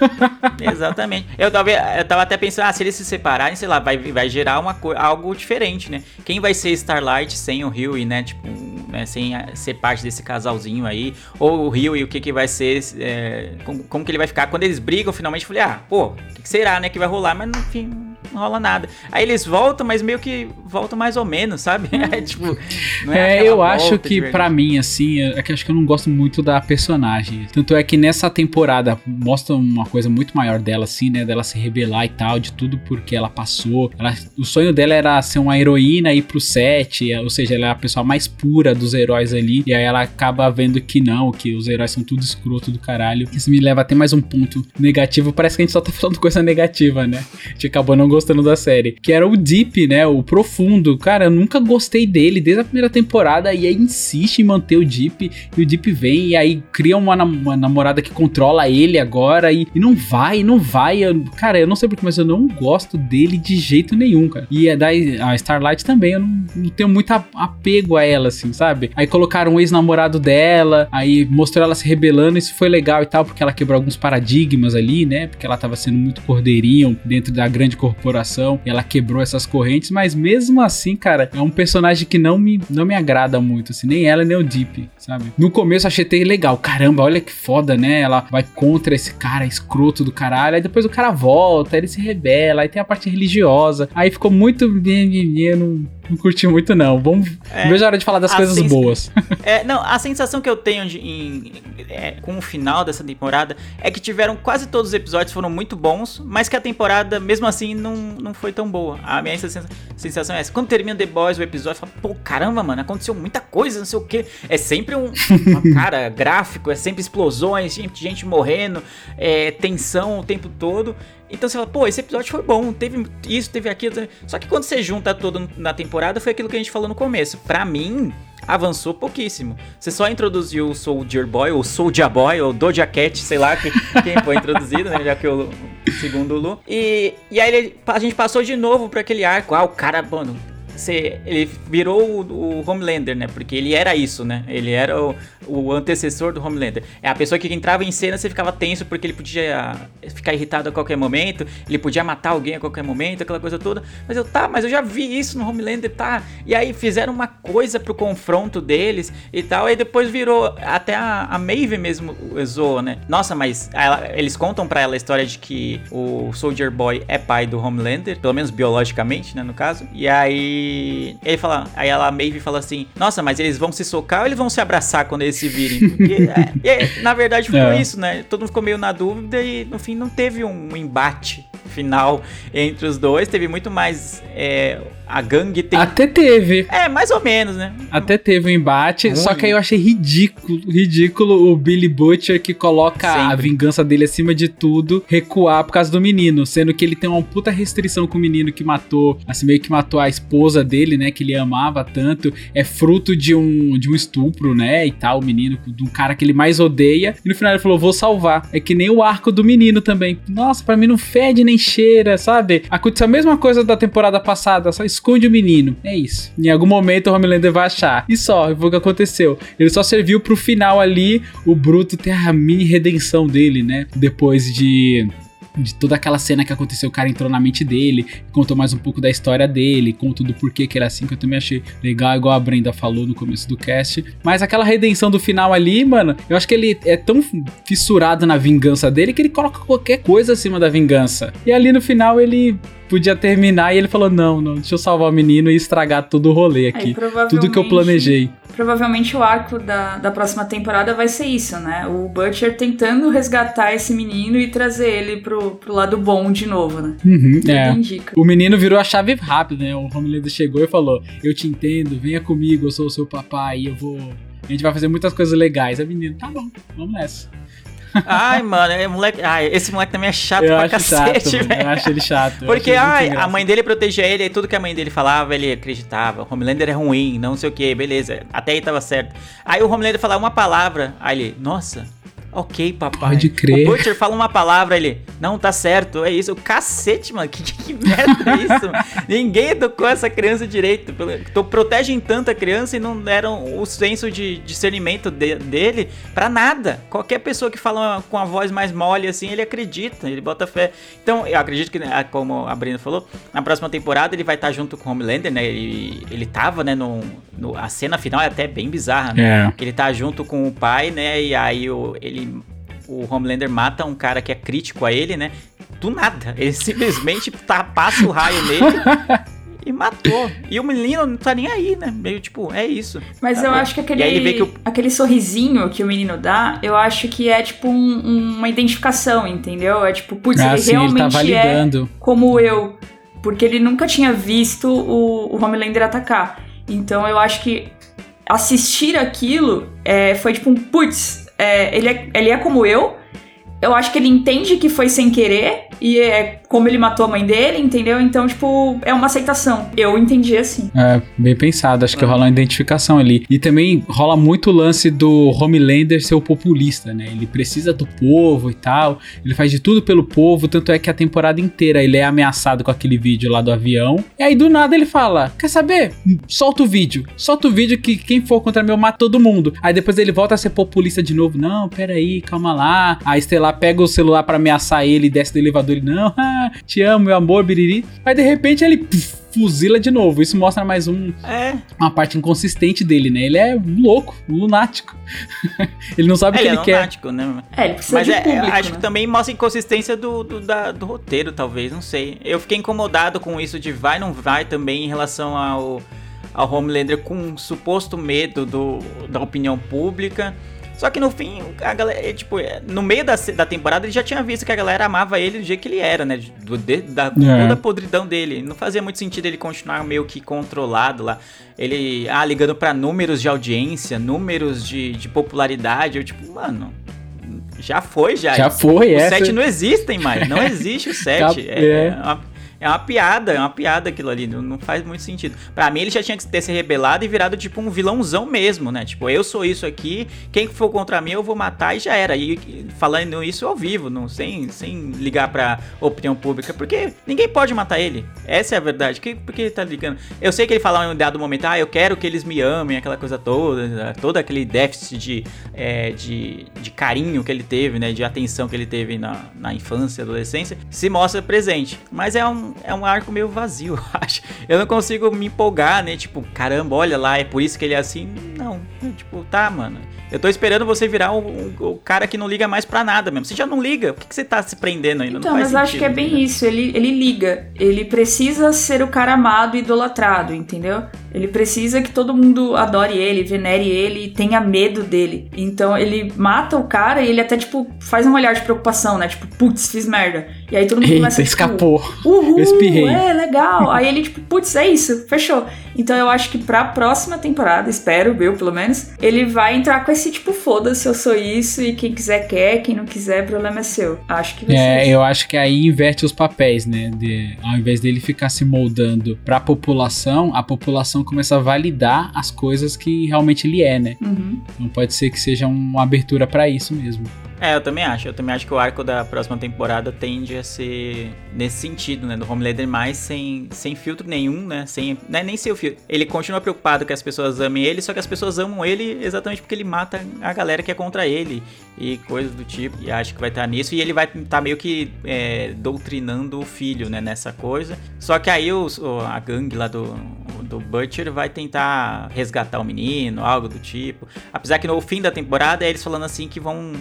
Speaker 1: Exatamente. Eu tava, eu tava até pensando, ah, se eles se separarem, sei lá, vai, vai gerar uma algo diferente, né? Quem vai ser Starlight sem o Rio e, né, tipo, né, sem ser parte desse casalzinho aí? Ou o Rio e o que que vai ser, é, como, como que ele vai ficar? Quando eles brigam, finalmente, eu falei, ah, pô, o que, que será, né, que vai rolar? Mas, no fim, não rola nada. Aí eles voltam, mas meio que voltam mais ou menos, sabe? É, tipo,
Speaker 3: É,
Speaker 1: aquela
Speaker 3: eu acho que pra mim, assim, é que acho que eu não gosto muito da personagem. Tanto é que nessa temporada mostra uma coisa muito maior dela, assim, né? Dela se rebelar e tal, de tudo porque ela passou. Ela- o sonho dela era ser uma heroína e ir pro set, é, ou seja, ela é a pessoa mais pura dos heróis ali. E aí ela acaba vendo que não, que os heróis são tudo escroto do caralho. Isso me leva até mais um ponto negativo. Parece que a gente só tá falando coisa negativa, né? A gente acabou não gostando da série. Que era o Deep, né? O profundo. Cara, eu nunca gostei dele desde a primeira temporada. E aí insiste em manter o Deep. E o Deep vem e aí cria uma, nam- uma namorada que controla ele agora. E, e não vai, não vai. Eu- cara, eu não sei porquê, mas eu não gosto dele de jeito nenhum, cara. E a, da, a Starlight também, eu não, não tenho muito apego a ela, assim, sabe? Aí colocaram o ex-namorado dela. Aí mostrou ela se rebelando. Isso foi legal e tal, porque ela quebrou alguns paradigmas ali, né? Porque ela tava sendo muito cordeirinho dentro da grande corporação. E ela quebrou essas correntes. Mas mesmo assim, cara, é um personagem que não me, não me agrada muito, assim. Nem ela, nem o Deep, sabe? No começo achei legal. Caramba, olha que foda, né? Ela vai contra esse cara escroto do caralho. Aí depois o cara volta, ele se rebela. Aí tem a parte religiosa. Aí ficou muito. Eu não, não curti muito, não. Vamos.
Speaker 1: É.
Speaker 3: Veja a hora de falar das coisas
Speaker 1: sens-
Speaker 3: boas.
Speaker 1: É, não, a sensação que eu tenho de- em- é, com o final dessa temporada é que tiveram quase todos os episódios foram muito bons, mas que a temporada, mesmo assim, não, não foi tão boa. A minha sensa- sensação é essa. Quando termina The Boys, o episódio, fala, pô, caramba, mano, aconteceu muita coisa, não sei o que. É sempre um, uma cara gráfico, é sempre explosões, gente, gente morrendo, é, tensão o tempo todo. Então você fala, pô, esse episódio foi bom, teve isso, teve aquilo. Só que quando você junta todo na temporada, foi aquilo que a gente falou no começo. Pra mim, avançou pouquíssimo. Você só introduziu o Soldier Boy, ou Soldier Boy, ou Doja Cat, sei lá que, quem foi introduzido, né? Já que o segundo Lu. E, e aí ele- a gente passou de novo pra aquele arco. Ah, o cara, mano. Ele virou o, o Homelander, né? Porque ele era isso, né? Ele era o, o antecessor do Homelander. É a pessoa que entrava em cena, você ficava tenso porque ele podia ficar irritado a qualquer momento, ele podia matar alguém a qualquer momento, aquela coisa toda. Mas eu, tá, mas eu já vi isso no Homelander, tá? E aí fizeram uma coisa pro confronto deles e tal, aí depois virou, até a, a Maeve mesmo zoou, né? Nossa, mas ela- eles contam pra ela a história de que o Soldier Boy é pai do Homelander, pelo menos biologicamente, né, no caso. E aí ele fala, aí ela a Maeve fala assim: "Nossa, mas eles vão se socar ou eles vão se abraçar quando eles se virem?" Porque, é, e é, na verdade ficou
Speaker 3: É.
Speaker 1: isso, né? Todo mundo ficou meio na dúvida e no fim não teve um embate final entre os dois, teve muito mais é, a gangue tem
Speaker 3: Até teve.
Speaker 1: É, mais ou menos, né?
Speaker 3: Até teve um embate,
Speaker 1: Ruim.
Speaker 3: só que aí eu achei ridículo, ridículo o Billy Butcher que coloca a
Speaker 1: Sempre.
Speaker 3: vingança dele acima de tudo, recuar por causa do menino, sendo que ele tem uma puta restrição com o menino que matou, assim, meio que matou a esposa dele, né, que ele amava tanto, é fruto de um, de um estupro, né, e tal, o menino, de um cara que ele mais odeia, e no final ele falou, vou salvar. É que nem o arco do menino também. Nossa, pra mim não fede nem cheira, sabe? Aconteceu a mesma coisa da temporada passada, só esconde o menino. É isso. Em algum momento o Homelander vai achar. E só, foi o que aconteceu. Ele só serviu pro final ali, o Bruto ter a mini redenção dele, né? Depois de de toda aquela cena que aconteceu, o cara entrou na mente dele, contou mais um pouco da história dele, contou do porquê que era assim, que eu também achei legal, igual a Brenda falou no começo do cast. Mas aquela redenção do final ali, mano, eu acho que ele é tão fissurado na vingança dele que ele coloca qualquer coisa acima da vingança. E ali no final ele podia terminar e ele falou: não, não, deixa eu salvar o menino e estragar todo o rolê aqui.
Speaker 2: Aí,
Speaker 3: tudo que eu planejei.
Speaker 2: Provavelmente o arco da, da próxima temporada vai ser isso, né? O Butcher tentando resgatar esse menino e trazer ele pro, pro lado bom de novo, né?
Speaker 3: Uhum, é. Indica. O menino virou a chave rápido, né? O Homelander chegou e falou: Eu te entendo, venha comigo, eu sou o seu papai, eu vou. A gente vai fazer muitas coisas legais. A menina, tá bom, vamos nessa.
Speaker 1: Ai, mano, é moleque, ai, esse moleque também é chato eu pra cacete,
Speaker 3: chato, velho. Eu acho ele chato.
Speaker 1: Porque ai, a mãe dele protegia ele e tudo que a mãe dele falava, ele acreditava. O Homelander é ruim, não sei o que, beleza. Até aí tava certo. Aí o Homelander falava uma palavra, aí ele, nossa, Ok, papai.
Speaker 3: Pode crer.
Speaker 1: O Butcher fala uma palavra, ele, não, tá certo, é isso. O cacete, mano, que, que merda é isso? Ninguém educou essa criança direito. Tô, protegem tanto a criança e não deram o senso de discernimento de, dele pra nada. Qualquer pessoa que fala com a voz mais mole assim, ele acredita, ele bota fé. Então, eu acredito que, ah, como a Brina falou, na próxima temporada ele vai estar junto com o Homelander, né? Ele, ele tava, né, no, no, a cena final é até bem bizarra, né? É. Que ele tá junto com o pai, né? E aí o, ele o Homelander mata um cara que é crítico a ele, né? Do nada. Ele simplesmente tá, passa o raio nele e matou. E o menino não tá nem aí, né? Meio tipo, é isso.
Speaker 2: Mas tá eu bom. acho que aquele, que o... aquele sorrisinho que o menino dá, eu acho que é tipo um, uma identificação, entendeu? É tipo, putz, ah, ele sim, realmente ele é como eu. Porque ele nunca tinha visto o, o Homelander atacar. Então eu acho que assistir aquilo é, foi tipo um putz, é, ele, é, ele é como eu. Eu acho que ele entende que foi sem querer e é como ele matou a mãe dele, entendeu? Então, tipo, é uma aceitação. Eu entendi assim.
Speaker 3: É, bem pensado. Acho que rola uma identificação ali. E também rola muito o lance do Homelander ser o populista, né? Ele precisa do povo e tal. Ele faz de tudo pelo povo. Tanto é que a temporada inteira ele é ameaçado com aquele vídeo lá do avião. E aí, do nada, ele fala: Quer saber? Solta o vídeo. Solta o vídeo que quem for contra mim eu mato todo mundo. Aí depois ele volta a ser populista de novo. Não, peraí, calma lá. A Estelar pega o celular para ameaçar ele e desce do elevador e não. te amo, meu amor, biriri. Aí de repente ele puf, fuzila de novo. Isso mostra mais um,
Speaker 1: é.
Speaker 3: uma parte inconsistente dele, né? Ele é louco, lunático. ele não sabe o que ele,
Speaker 1: ele
Speaker 3: é
Speaker 1: lunático,
Speaker 3: quer.
Speaker 1: Né?
Speaker 2: É, ele precisa
Speaker 1: Mas
Speaker 2: de
Speaker 1: é,
Speaker 2: público,
Speaker 1: acho
Speaker 2: né?
Speaker 1: que também mostra inconsistência do, do, da, do roteiro, talvez, não sei. Eu fiquei incomodado com isso de vai, não vai também em relação ao, ao Homelander com um suposto medo do, da opinião pública. Só que no fim, a galera, é, tipo, é, no meio da, da temporada ele já tinha visto que a galera amava ele do jeito que ele era, né? Do, de, da, é. Toda a podridão dele. Não fazia muito sentido ele continuar meio que controlado lá. Ele, ah, ligando para números de audiência, números de, de popularidade. Eu, tipo, mano, já foi, já.
Speaker 3: Já foi,
Speaker 1: é.
Speaker 3: O
Speaker 1: 7 não existem mais. Não existe o 7. é, é uma, é uma piada, é uma piada aquilo ali, não, não faz muito sentido. Para mim ele já tinha que ter se rebelado e virado tipo um vilãozão mesmo, né? Tipo, eu sou isso aqui, quem for contra mim eu vou matar e já era. E falando isso ao vivo, não, sem, sem ligar pra opinião pública, porque ninguém pode matar ele. Essa é a verdade. Que, porque ele tá ligando? Eu sei que ele fala em um dado momento, ah, eu quero que eles me amem, aquela coisa toda, todo aquele déficit de, é, de, de carinho que ele teve, né? De atenção que ele teve na, na infância, adolescência, se mostra presente. Mas é um, é um arco meio vazio, eu acho. Eu não consigo me empolgar, né? Tipo, caramba, olha lá, é por isso que ele é assim. Não, tipo, tá, mano. Eu tô esperando você virar o, o, o, cara que não liga mais pra nada mesmo. Você já não liga, por que, que você tá se prendendo ainda?
Speaker 2: Então,
Speaker 1: não
Speaker 2: mas
Speaker 1: sentido,
Speaker 2: acho que é bem isso. Ele, ele liga. Ele precisa ser o cara amado e idolatrado, entendeu? Ele precisa que todo mundo adore ele, venere ele e tenha medo dele. Então ele mata o cara e ele até, tipo, faz um olhar de preocupação, né? Tipo, putz, fiz merda. E aí todo mundo
Speaker 3: Eita,
Speaker 2: começa.
Speaker 3: Tipo, escapou.
Speaker 2: Uhul,
Speaker 3: Espirrei.
Speaker 2: é legal. aí ele, tipo, putz, é isso, fechou. Então eu acho que pra próxima temporada, espero, eu pelo menos, ele vai entrar com esse tipo, foda-se, eu sou isso e quem quiser quer, quem não quiser, problema é seu. Acho que vai
Speaker 3: É,
Speaker 2: ser
Speaker 3: eu acho que aí inverte os papéis, né? De, ao invés dele ficar se moldando pra população, a população vão começar a validar as coisas que realmente ele é, né?
Speaker 2: Uhum.
Speaker 3: Então pode ser que seja uma abertura pra isso mesmo.
Speaker 1: É, eu também acho. Eu também acho que o arco da próxima temporada tende a ser nesse sentido, né? Do Homelander mais sem, sem filtro nenhum, né? Sem, não é nem seu filtro. Ele continua preocupado que as pessoas amem ele, só que as pessoas amam ele exatamente porque ele mata a galera que é contra ele e coisas do tipo. E acho que vai estar nisso. E ele vai estar meio que é, doutrinando o filho, né? Nessa coisa. Só que aí os, o- a gangue lá do, do Butcher vai tentar resgatar o menino, algo do tipo. Apesar que no fim da temporada é eles falando assim que vão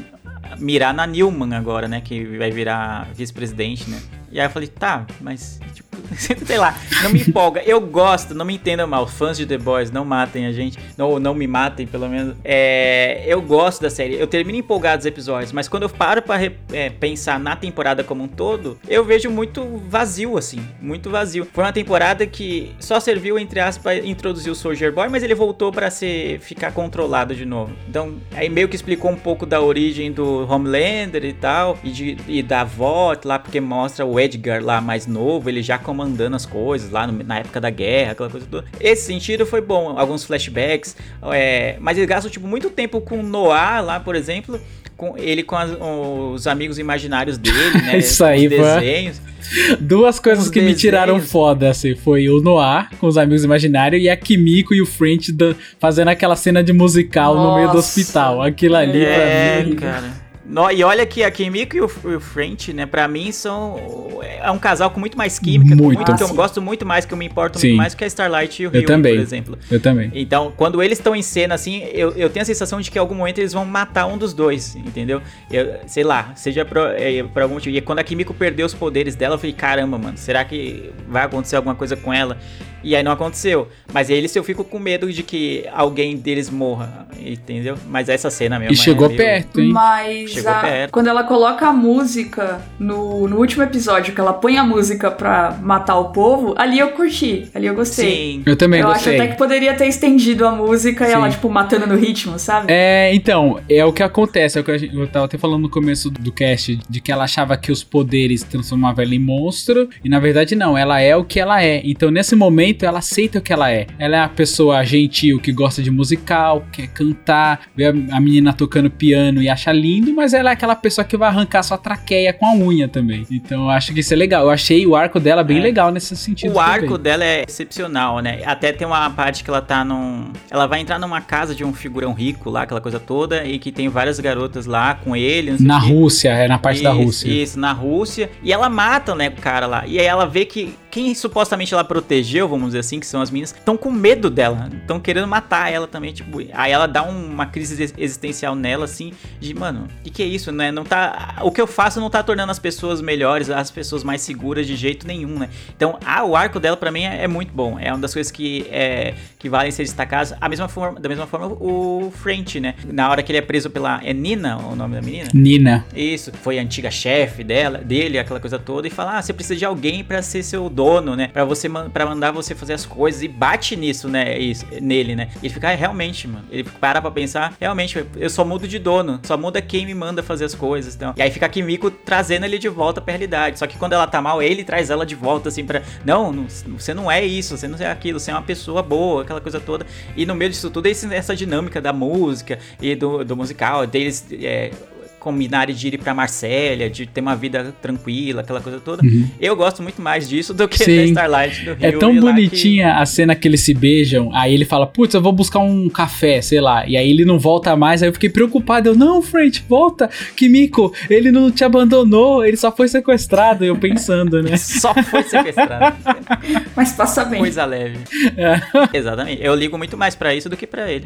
Speaker 1: mirar na Newman agora, né? Que vai virar vice-presidente, né? E aí eu falei, tá, mas, tipo, sei lá, não me empolga. Eu gosto, não me entendam mal, fãs de The Boys, não matem a gente, não, não me matem, pelo menos. É, eu gosto da série, eu termino empolgado os episódios, mas quando eu paro pra re- é, pensar na temporada como um todo, eu vejo muito vazio, assim, muito vazio. Foi uma temporada que só serviu, entre aspas, pra introduzir o Soldier Boy, mas ele voltou pra ser, ficar controlado de novo. Então, aí meio que explicou um pouco da origem do Homelander e tal, e, de, e da VOT lá, porque mostra o Edgar lá mais novo, ele já comandando as coisas lá no- na época da guerra, aquela coisa toda. Esse sentido foi bom, alguns flashbacks, é, mas eles gastam tipo, muito tempo com Noah lá, por exemplo, com ele com as- os amigos imaginários dele, né?
Speaker 3: Isso aí,
Speaker 1: desenhos.
Speaker 3: Duas coisas que me tiraram
Speaker 1: desenhos.
Speaker 3: foda, assim, foi o Noir com os amigos imaginários e a Kimiko e o French fazendo aquela cena de musical no meio do
Speaker 2: Nossa.
Speaker 3: hospital. Aquilo ali
Speaker 1: É,
Speaker 3: pra mim.
Speaker 1: cara. No- e olha que a Kimiko e o, o French, né, pra mim são. É um casal com muito mais química,
Speaker 3: Muito.
Speaker 1: muito, que eu
Speaker 2: Ah,
Speaker 1: gosto muito mais, que eu me importo
Speaker 3: Sim.
Speaker 1: muito mais que a Starlight e o Rio, por exemplo.
Speaker 3: Eu também.
Speaker 1: Então, quando eles estão em cena, assim, eu, eu tenho a sensação de que em algum momento eles vão matar um dos dois, entendeu? Eu, sei lá, seja por, é, por algum motivo. E quando a Kimiko perdeu os poderes dela, eu falei, caramba, mano, será que vai acontecer alguma coisa com ela? E aí não aconteceu. Mas eles eu fico com medo de que alguém deles morra, entendeu? Mas essa cena mesmo
Speaker 3: E chegou
Speaker 1: é meio-
Speaker 3: perto, hein?
Speaker 2: Mas
Speaker 1: Chegou
Speaker 2: a-
Speaker 1: perto.
Speaker 2: quando ela coloca a música no, no último episódio, que ela põe a música pra matar o povo, ali eu curti, ali eu gostei.
Speaker 1: Sim.
Speaker 3: Eu também
Speaker 2: eu
Speaker 3: gostei.
Speaker 2: acho até que poderia ter estendido a música e
Speaker 3: Sim.
Speaker 2: ela, tipo, matando no ritmo, sabe?
Speaker 3: É, então, é o que acontece, é o que eu tava até falando no começo do cast, de que ela achava que os poderes transformavam ela em monstro, e na verdade não, ela é o que ela é. Então nesse momento ela aceita o que ela é. Ela é a pessoa gentil que gosta de musical, quer cantar, vê a, menina tocando piano e acha lindo, mas ela é aquela pessoa que vai arrancar sua traqueia com a unha também. Então eu acho que isso é legal. Eu achei o arco dela bem
Speaker 1: É.
Speaker 3: legal nesse sentido.
Speaker 1: O arco
Speaker 3: também.
Speaker 1: dela é excepcional, né? Até tem uma parte que ela tá num. Ela vai entrar numa casa de um figurão rico lá, aquela coisa toda, e que tem várias garotas lá com ele.
Speaker 3: Na. Rússia, é na parte da
Speaker 1: Isso,
Speaker 3: Rússia.
Speaker 1: Isso, na Rússia. E ela mata, né, o cara lá. E aí ela vê que quem supostamente ela protegeu, vamos dizer assim, que são as meninas, estão com medo dela. Estão querendo matar ela também, tipo. Aí ela dá um- uma crise ex- existencial nela, assim, de, mano, o que, que é isso, né? Não tá. O que eu faço não tá tornando as pessoas melhores, as pessoas mais seguras de jeito nenhum, né? Então, ah, o arco dela pra mim é, é muito bom. É uma das coisas que, é, que valem ser destacadas. A mesma forma, da mesma forma, o French, né? Na hora que ele é preso pela. É Nina o nome da menina?
Speaker 3: Nina.
Speaker 1: Isso, foi a antiga chefe dela, dele, aquela coisa toda, e fala: "Ah, você precisa de alguém pra ser seu dono, né? Pra você para mandar você fazer as coisas e bate nisso, né? Isso, nele, né? Ele fica, ah, realmente, mano. Ele para pra pensar, realmente, eu só mudo de dono, só muda quem me manda fazer as coisas, então. E aí fica a Kimiko trazendo ele de volta pra realidade. Só que quando ela tá mal, ele traz ela de volta assim pra, não, não, você não é isso, você não é aquilo, você é uma pessoa boa, aquela coisa toda. E no meio disso tudo, esse- essa dinâmica da música e do, do musical, deles é, combinarem de ir pra Marsella, de ter uma vida tranquila, aquela coisa toda. Eu gosto muito mais disso do que da
Speaker 3: Uhum. Sim.
Speaker 1: Starlight do Rio.
Speaker 3: É tão bonitinha a cena que eles se beijam. Aí ele fala, putz, eu vou buscar um café, sei lá. E aí ele não volta mais. Aí eu fiquei preocupado. Eu, não, French, volta. Kimiko, ele não te abandonou. Ele só foi sequestrado. Eu pensando, né?
Speaker 1: Que só foi sequestrado.
Speaker 2: Mas passa bem.
Speaker 1: Coisa leve.
Speaker 3: É.
Speaker 1: Exatamente. Eu ligo muito mais pra isso do que pra ele.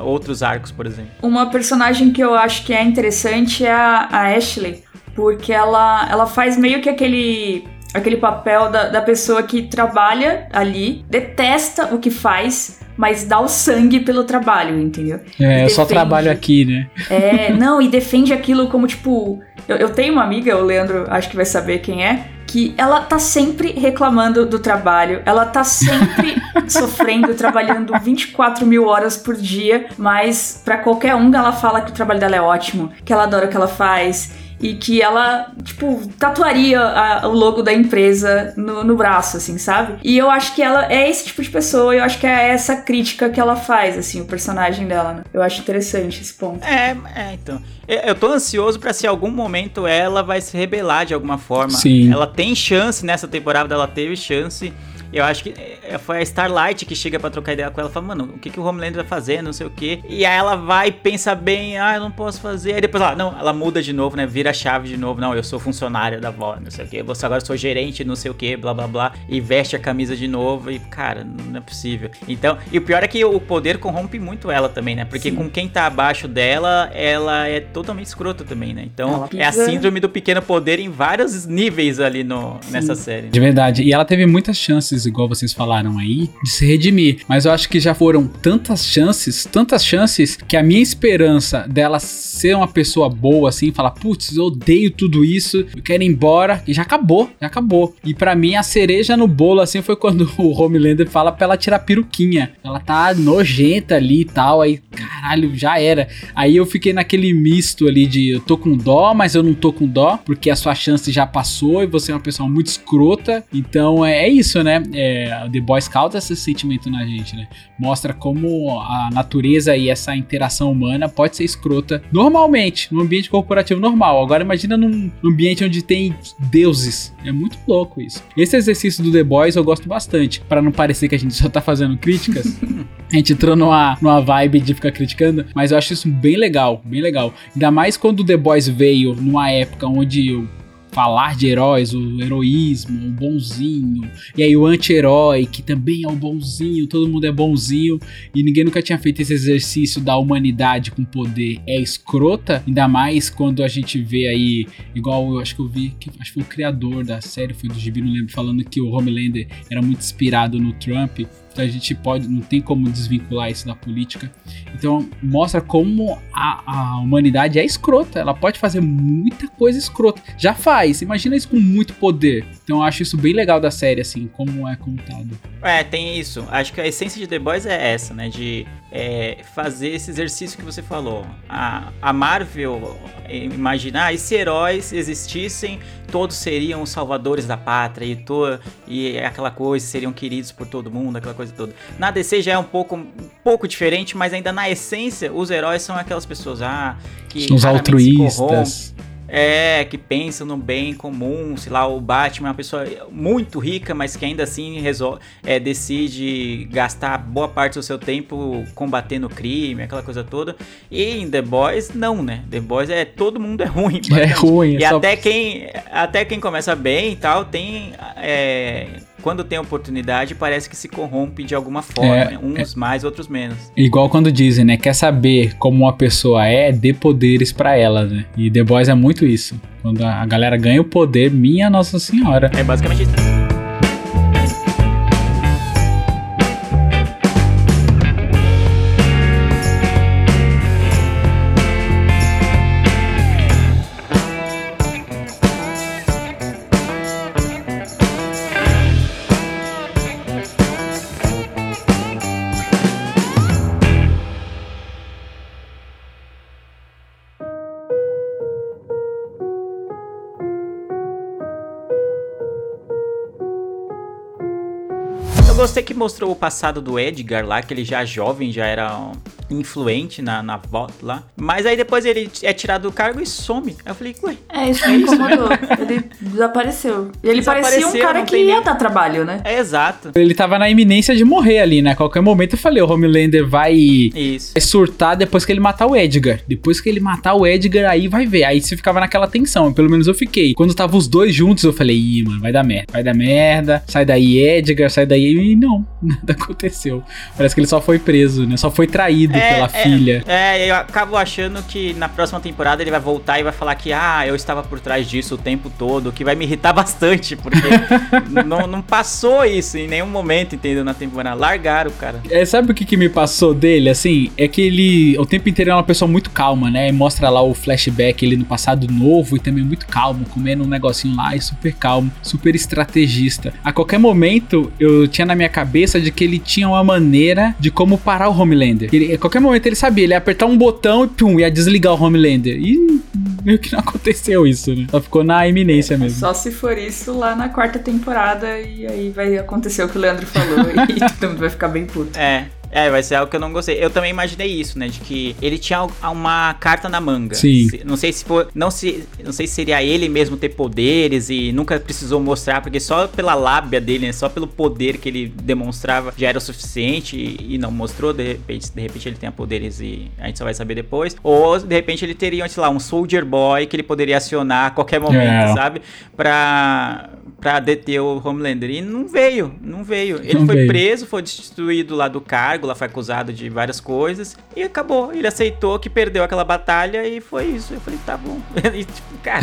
Speaker 1: Outros arcos, por exemplo.
Speaker 2: Uma personagem que eu acho que é interessante é a, a Ashley, porque ela, ela faz meio que aquele, aquele papel da, da pessoa que trabalha ali, detesta o que faz, mas dá o sangue pelo trabalho, entendeu?
Speaker 3: É, eu só trabalho aqui, né?
Speaker 2: É, não, e defende aquilo como tipo. Eu, eu tenho uma amiga, o Leandro acho que vai saber quem é, que ela tá sempre reclamando do trabalho, ela tá sempre sofrendo, trabalhando 24 mil horas por dia, mas pra qualquer um ela fala que o trabalho dela é ótimo, que ela adora o que ela faz. E que ela, tipo, tatuaria a- o logo da empresa no, no braço, assim, sabe? E eu acho que ela é esse tipo de pessoa, eu acho que é essa crítica que ela faz, assim, o personagem dela, né? Eu acho interessante esse ponto.
Speaker 1: É, é, então. Eu eu tô ansioso pra se em algum momento ela vai se rebelar de alguma forma.
Speaker 3: Sim.
Speaker 1: Ela tem chance nessa temporada, ela teve chance. Eu acho que é, foi a Starlight que chega pra trocar ideia com ela e fala, mano, o que, que o Homelander vai fazer, não sei o quê. E aí ela vai e pensa bem, ah, eu não posso fazer. Aí depois ela, não, ela muda de novo, né? Vira a chave de novo. Não, eu sou funcionária da avó, não sei o quê. Você agora sou gerente, não sei o quê, blá blá blá. E veste a camisa de novo. E, cara, não é possível. Então, e o pior é que o poder corrompe muito ela também, né? Porque
Speaker 2: Sim.
Speaker 1: com quem tá abaixo dela, ela é totalmente escrota também, né? Então, é a síndrome do pequeno poder em vários níveis ali no,
Speaker 2: Sim.
Speaker 1: nessa série.
Speaker 3: De verdade. E ela teve muitas chances, igual vocês falaram aí, de se redimir. Mas eu acho que já foram tantas chances, tantas chances, que a minha esperança dela ser uma pessoa boa, assim, falar, putz, eu odeio tudo isso, eu quero ir embora, e já acabou, já acabou. E pra mim, a cereja no bolo, assim, foi quando o Homelander fala pra ela tirar peruquinha. Ela tá nojenta ali e tal, aí, caralho, já era. Aí eu fiquei naquele misto ali de eu tô com dó, mas eu não tô com dó, porque a sua chance já passou e você é uma pessoa muito escrota. Então é, é isso, né? É, The Boys causa esse sentimento na gente, né? Mostra como a natureza e essa interação humana pode ser escrota normalmente, no ambiente corporativo normal. Agora imagina num ambiente onde tem deuses. É muito louco isso. Esse exercício do The Boys eu gosto bastante, Pra não parecer que a gente só tá fazendo críticas. A gente entrou numa, numa vibe de ficar criticando, mas eu acho isso bem legal, bem legal. Ainda mais quando o The Boys veio numa época onde o falar de heróis, o heroísmo, o bonzinho, e aí o anti-herói, que também é o bonzinho, todo mundo é bonzinho, e ninguém nunca tinha feito esse exercício da humanidade com poder. É escrota, ainda mais quando a gente vê aí, igual eu acho que eu vi, que, acho que foi o criador da série, foi do Gibi, não lembro, falando que o Homelander era muito inspirado no Trump, a gente pode, não tem como desvincular isso da política. Então mostra como a, a humanidade é escrota. Ela pode fazer muita coisa escrota. Já faz. Imagina isso com muito poder. Então eu acho isso bem legal da série, assim, como é contado.
Speaker 1: É, tem isso. Acho que a essência de The Boys é essa, né? De é, fazer esse exercício que você falou. A, a Marvel é, imaginar, e se heróis existissem, todos seriam os salvadores da pátria e, to, e aquela coisa, seriam queridos por todo mundo, aquela coisa toda. Na DC já é um pouco, um pouco diferente, mas ainda na essência, os heróis são aquelas pessoas ah, que
Speaker 3: Os
Speaker 1: raramente se corrompem,
Speaker 3: altruístas.
Speaker 1: É, que pensam no bem comum, sei lá, o Batman é uma pessoa muito rica, mas que ainda assim resol- é, decide gastar boa parte do seu tempo combatendo o crime, aquela coisa toda. E em The Boys, não, né? The Boys é todo mundo é ruim.
Speaker 3: É ruim.
Speaker 1: E
Speaker 3: é só-
Speaker 1: até quem, até quem começa bem e tal, tem. é, quando tem oportunidade, parece que se corrompe de alguma forma.
Speaker 3: É,
Speaker 1: né? Uns mais, outros menos.
Speaker 3: Igual quando dizem, né? Quer saber como uma pessoa é, dê poderes pra ela, né? E The Boys é muito isso. Quando a a galera ganha o poder, minha Nossa Senhora.
Speaker 1: É basicamente isso. Eu gostei que mostrou o passado do Edgar lá, que ele já jovem, já era um, influente na, na volta lá. Mas aí depois ele é tirado do cargo e some. Aí eu falei, ué,
Speaker 2: É, isso me incomodou. Ele desapareceu. E ele parecia um
Speaker 1: Desapareceu,
Speaker 2: cara que ia
Speaker 1: nem-
Speaker 2: dar trabalho, né?
Speaker 1: é exato.
Speaker 3: Ele tava na iminência de morrer ali, né? A qualquer momento eu falei, o Homelander vai
Speaker 1: Isso.
Speaker 3: vai surtar depois que ele matar o Edgar. Depois que ele matar o Edgar, aí vai ver. Aí você ficava naquela tensão. Pelo menos eu fiquei. Quando tava os dois juntos, eu falei, ih, mano, vai dar merda. Vai dar merda. Sai daí, Edgar, sai daí. E não, nada aconteceu. Parece que ele só foi preso, né? Só foi traído pela filha.
Speaker 1: É, eu acabo achando que na próxima temporada ele vai voltar e vai falar que, ah, eu estava por trás disso o tempo todo, que vai me irritar bastante, porque não, não passou isso em nenhum momento, entendeu? Na temporada. Largaram, cara.
Speaker 3: É, sabe o que, que me passou dele, assim? É que ele, o tempo inteiro é uma pessoa muito calma, né? E mostra lá o flashback ele no passado novo e também muito calmo, comendo um negocinho lá e super calmo, super estrategista. A qualquer momento, eu tinha na minha cabeça de que ele tinha uma maneira de como parar o Homelander. Ele, a qualquer momento ele sabia, ele ia apertar um botão e pum, ia desligar o Homelander. E meio que não aconteceu isso, né? Só ficou na iminência mesmo.
Speaker 2: Só se for isso lá na quarta temporada e aí vai acontecer o que o Leandro falou e todo mundo vai ficar bem puto.
Speaker 1: É. É, vai ser algo que eu não gostei. Eu também imaginei isso, né? De que ele tinha uma carta na manga.
Speaker 3: Sim.
Speaker 1: Não sei se for. Não, se, não sei se seria ele mesmo ter poderes e nunca precisou mostrar, porque só pela lábia dele, né? Só pelo poder que ele demonstrava já era o suficiente e, e não mostrou. De repente, de repente ele tenha poderes e a gente só vai saber depois. Ou de repente ele teria, sei lá, um Soldier Boy que ele poderia acionar a qualquer momento,
Speaker 3: É.
Speaker 1: sabe? Pra, pra deter o Homelander. E não veio, não veio. Ele
Speaker 3: Não
Speaker 1: foi
Speaker 3: veio.
Speaker 1: preso, foi destituído lá do cargo, lá foi acusado de várias coisas. E acabou. Ele aceitou que perdeu aquela batalha e foi isso. Eu falei, tá bom. E, tipo, cara.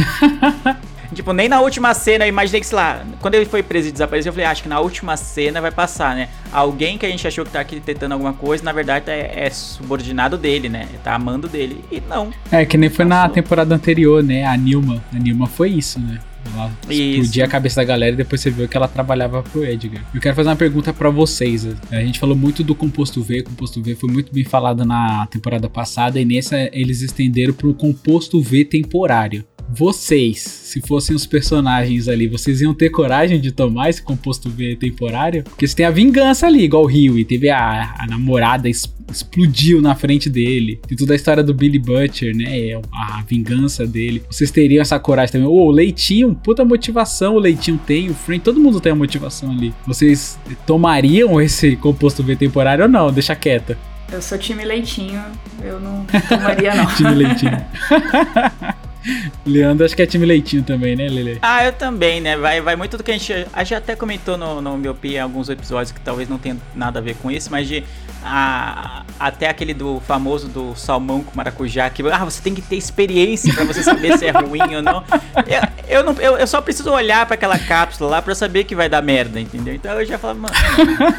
Speaker 1: tipo, nem na última cena eu imaginei que, sei lá, quando ele foi preso e desapareceu, eu falei, "Ah, acho que na última cena vai passar, né? Alguém que a gente achou que tá aqui tentando alguma coisa, na verdade é, é subordinado dele, né? Tá amando dele. E não.
Speaker 3: É, que nem foi na
Speaker 1: Passou.
Speaker 3: temporada anterior, né? A Nilma. A Nilma foi isso, né? Ela
Speaker 1: Isso.
Speaker 3: explodia a cabeça da galera e depois você viu que ela trabalhava pro Edgar. Eu quero fazer uma pergunta pra vocês. A gente falou muito do composto V. O composto V foi muito bem falado na temporada passada e nessa eles estenderam pro composto V temporário. Vocês, se fossem os personagens ali, vocês iam ter coragem de tomar esse composto V temporário? Porque você tem a vingança ali, igual o Rio, e teve a, a namorada explodiu na frente dele. Tem toda a história do Billy Butcher, né? A vingança dele. Vocês teriam essa coragem também. Ô, o Leitinho, puta motivação o Leitinho tem, o Frank, todo mundo tem a motivação ali. Vocês tomariam esse composto V temporário ou não? Deixa quieta.
Speaker 2: Eu sou time leitinho, eu não tomaria não.
Speaker 3: Time Leitinho. Leandro, acho que é time Leitinho também, né, Lele?
Speaker 1: Ah, eu também, né? Vai, vai muito do que a gente. A gente até comentou no, no Miopia em alguns episódios que talvez não tenha nada a ver com isso, mas de. a- até aquele do famoso do salmão com maracujá, que ah, você tem que ter experiência pra você saber se é ruim ou não. Eu, eu, não eu, eu só preciso olhar pra aquela cápsula lá pra saber que vai dar merda, entendeu? Então eu já falo, mano,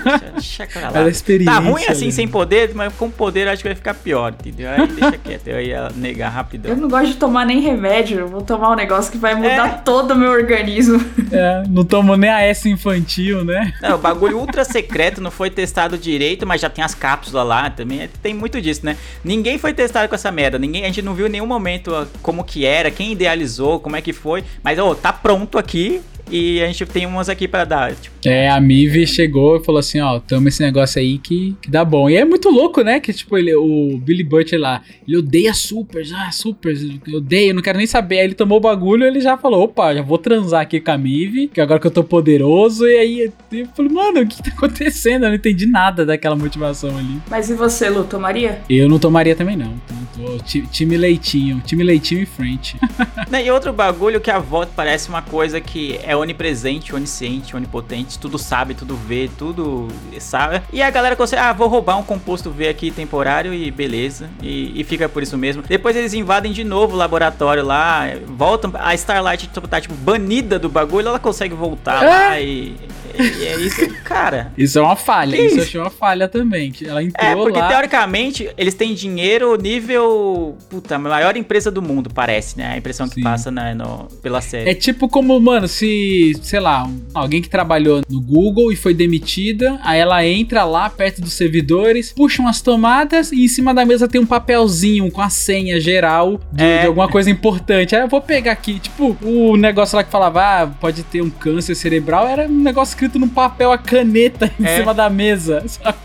Speaker 1: deixa, deixa pra lá.
Speaker 3: É experiência,
Speaker 1: Tá ruim assim
Speaker 3: né?
Speaker 1: sem poder, mas com poder acho que vai ficar pior, entendeu? Aí deixa quieto, eu ia negar rapidão.
Speaker 2: Eu não gosto de tomar nem remédio, eu vou tomar um negócio que vai mudar
Speaker 1: É.
Speaker 2: todo o meu organismo.
Speaker 3: É, não tomou nem a S infantil, né?
Speaker 1: Não, o bagulho ultra secreto não foi testado direito, mas já tem as cápsulas lá também. é, Tem muito disso, né? Ninguém foi testado com essa merda. Ninguém, a gente não viu em nenhum momento ó, como que era, quem idealizou, como é que foi. Mas, ô, tá pronto aqui e a gente tem umas aqui pra dar. Tipo,
Speaker 3: É, a Mive chegou e falou assim, ó, toma esse negócio aí que, que dá bom. E é muito louco, né? Que, tipo, ele, o Billy Butcher lá, ele odeia supers, ah, supers, eu odeio, não quero nem saber. Aí ele tomou o bagulho e ele já falou, opa, já vou transar aqui com a Mive, que agora que eu tô poderoso. E aí eu falei, mano, o que tá acontecendo? Eu não entendi nada daquela motivação ali.
Speaker 2: Mas e você, Lu, tomaria?
Speaker 3: Eu não tomaria também, não. Então, time leitinho, time leitinho e frente.
Speaker 1: Né, E outro bagulho que a voz parece uma coisa que é onipresente, onisciente, onipotente, tudo sabe, tudo vê, tudo sabe. E a galera consegue, ah, vou roubar um composto V aqui temporário e beleza. E, e fica por isso mesmo. Depois eles invadem de novo o laboratório lá, voltam. A Starlight tá tipo banida do bagulho, ela consegue voltar
Speaker 3: É.
Speaker 1: lá e, e é isso. Cara.
Speaker 3: Isso é uma falha,
Speaker 1: Que
Speaker 3: isso eu
Speaker 1: isso?
Speaker 3: achei uma falha também. Que ela entrou
Speaker 1: É, porque
Speaker 3: lá.
Speaker 1: teoricamente eles têm dinheiro nível. Puta, maior empresa do mundo, parece, né? A impressão que
Speaker 3: Sim.
Speaker 1: passa né, no, pela série.
Speaker 3: É tipo como, mano, se, sei lá, alguém que trabalhou no Google e foi demitida, aí ela entra lá perto dos servidores, puxa umas tomadas e em cima da mesa tem um papelzinho com a senha geral de,
Speaker 1: É.
Speaker 3: de alguma coisa importante. Aí eu vou pegar aqui, tipo, o negócio lá que falava, ah, pode ter um câncer cerebral, era um negócio escrito num papel a caneta em
Speaker 1: É.
Speaker 3: cima da mesa, sabe?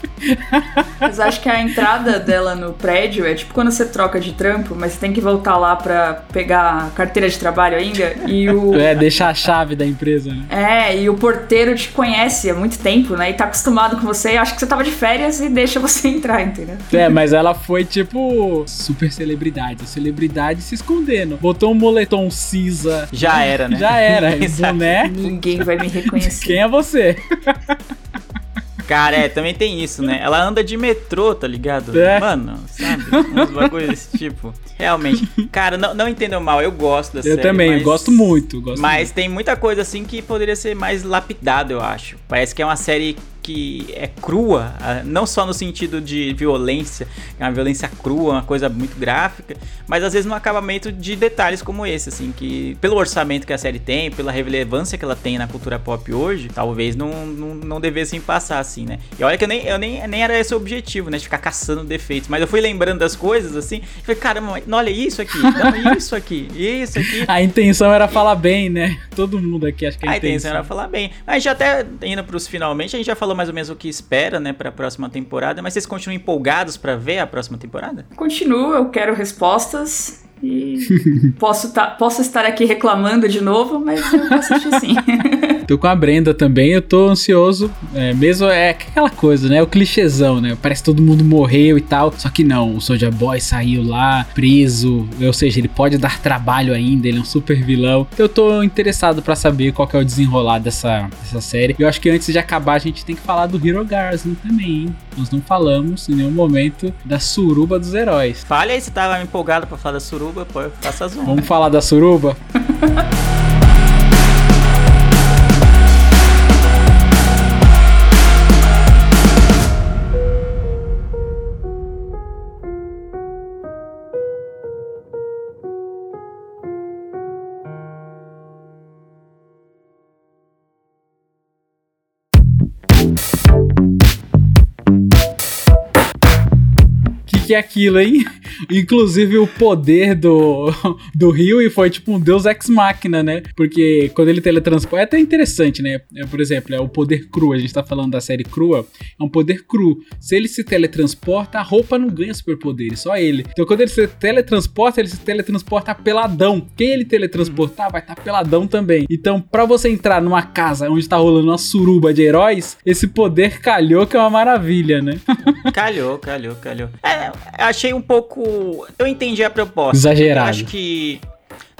Speaker 2: Mas acho que a entrada dela no prédio é tipo quando você troca de trampo, mas você tem que voltar lá pra pegar a carteira de trabalho ainda. E o.
Speaker 3: É, deixar a chave da empresa, né?
Speaker 2: É, e o porteiro te conhece há muito tempo, né? E tá acostumado com você, e acha que você tava de férias e deixa você entrar, entendeu?
Speaker 3: É, mas ela foi tipo super celebridade, a celebridade se escondendo. Botou um moletom cinza.
Speaker 1: Já era, né?
Speaker 3: Já era. E boné.
Speaker 2: Ninguém vai me reconhecer.
Speaker 3: Quem é você?
Speaker 1: Cara, é, também tem isso, né? Ela anda de metrô, tá ligado?
Speaker 3: É.
Speaker 1: Mano, sabe? Uns bagulhos desse tipo. Realmente. Cara, não, não entendam mal, eu gosto da
Speaker 3: Eu
Speaker 1: série.
Speaker 3: também,
Speaker 1: mas...
Speaker 3: eu gosto muito. Gosto
Speaker 1: Mas tem muita coisa assim que poderia ser mais lapidada, eu acho. Parece que é uma série que é crua, ah, não só no sentido de violência, é uma violência crua, uma coisa muito gráfica, mas às vezes no acabamento de detalhes como esse, assim, que pelo orçamento que a série tem, pela relevância que ela tem na cultura pop hoje, talvez não, não, não devessem passar assim, né? E olha que eu nem, eu nem, nem era esse o objetivo, né? De ficar caçando defeitos, mas eu fui lembrando das coisas assim, e falei, caramba, olha isso aqui, não, isso aqui, isso aqui.
Speaker 3: A intenção era falar bem, né? Todo mundo aqui acho que
Speaker 1: a, a intenção era falar bem. Mas já até indo pros finalmente, a gente já falou mais ou menos o que espera, né, pra próxima temporada, mas vocês continuam empolgados para ver a próxima temporada?
Speaker 2: Continuo, eu quero respostas. E posso, tá, posso estar aqui reclamando de novo, mas eu vou assistir sim.
Speaker 3: tô com a Brenda também, eu tô ansioso. É, mesmo é aquela coisa, né? O clichêzão, né? Parece que todo mundo morreu e tal. Só que não, o Soulja Boy saiu lá, preso. Ou seja, ele pode dar trabalho ainda, ele é um super vilão. Então eu tô interessado para saber qual é o desenrolar dessa, dessa série. Eu acho que antes de acabar, a gente tem que falar do Hero Garden também, hein? Nós não falamos em nenhum momento da suruba dos heróis.
Speaker 1: Fale aí se tava empolgado para falar da suruba, pô, faça as
Speaker 3: Vamos falar da suruba? que é aquilo, hein? Inclusive o poder do, do Rio e foi tipo um deus ex-máquina, né? Porque quando ele teletransporta, é até interessante, né? É, por exemplo, é o poder cru, a gente tá falando da série crua, é um poder cru. Se ele se teletransporta, a roupa não ganha superpoderes, só ele. Então quando ele se teletransporta, ele se teletransporta peladão. Quem ele teletransportar vai estar tá peladão também. Então, para você entrar numa casa onde tá rolando uma suruba de heróis, esse poder calhou que é uma maravilha, né?
Speaker 1: calhou, calhou, calhou. É, achei um pouco. Eu entendi a proposta.
Speaker 3: Exagerado.
Speaker 1: Eu acho que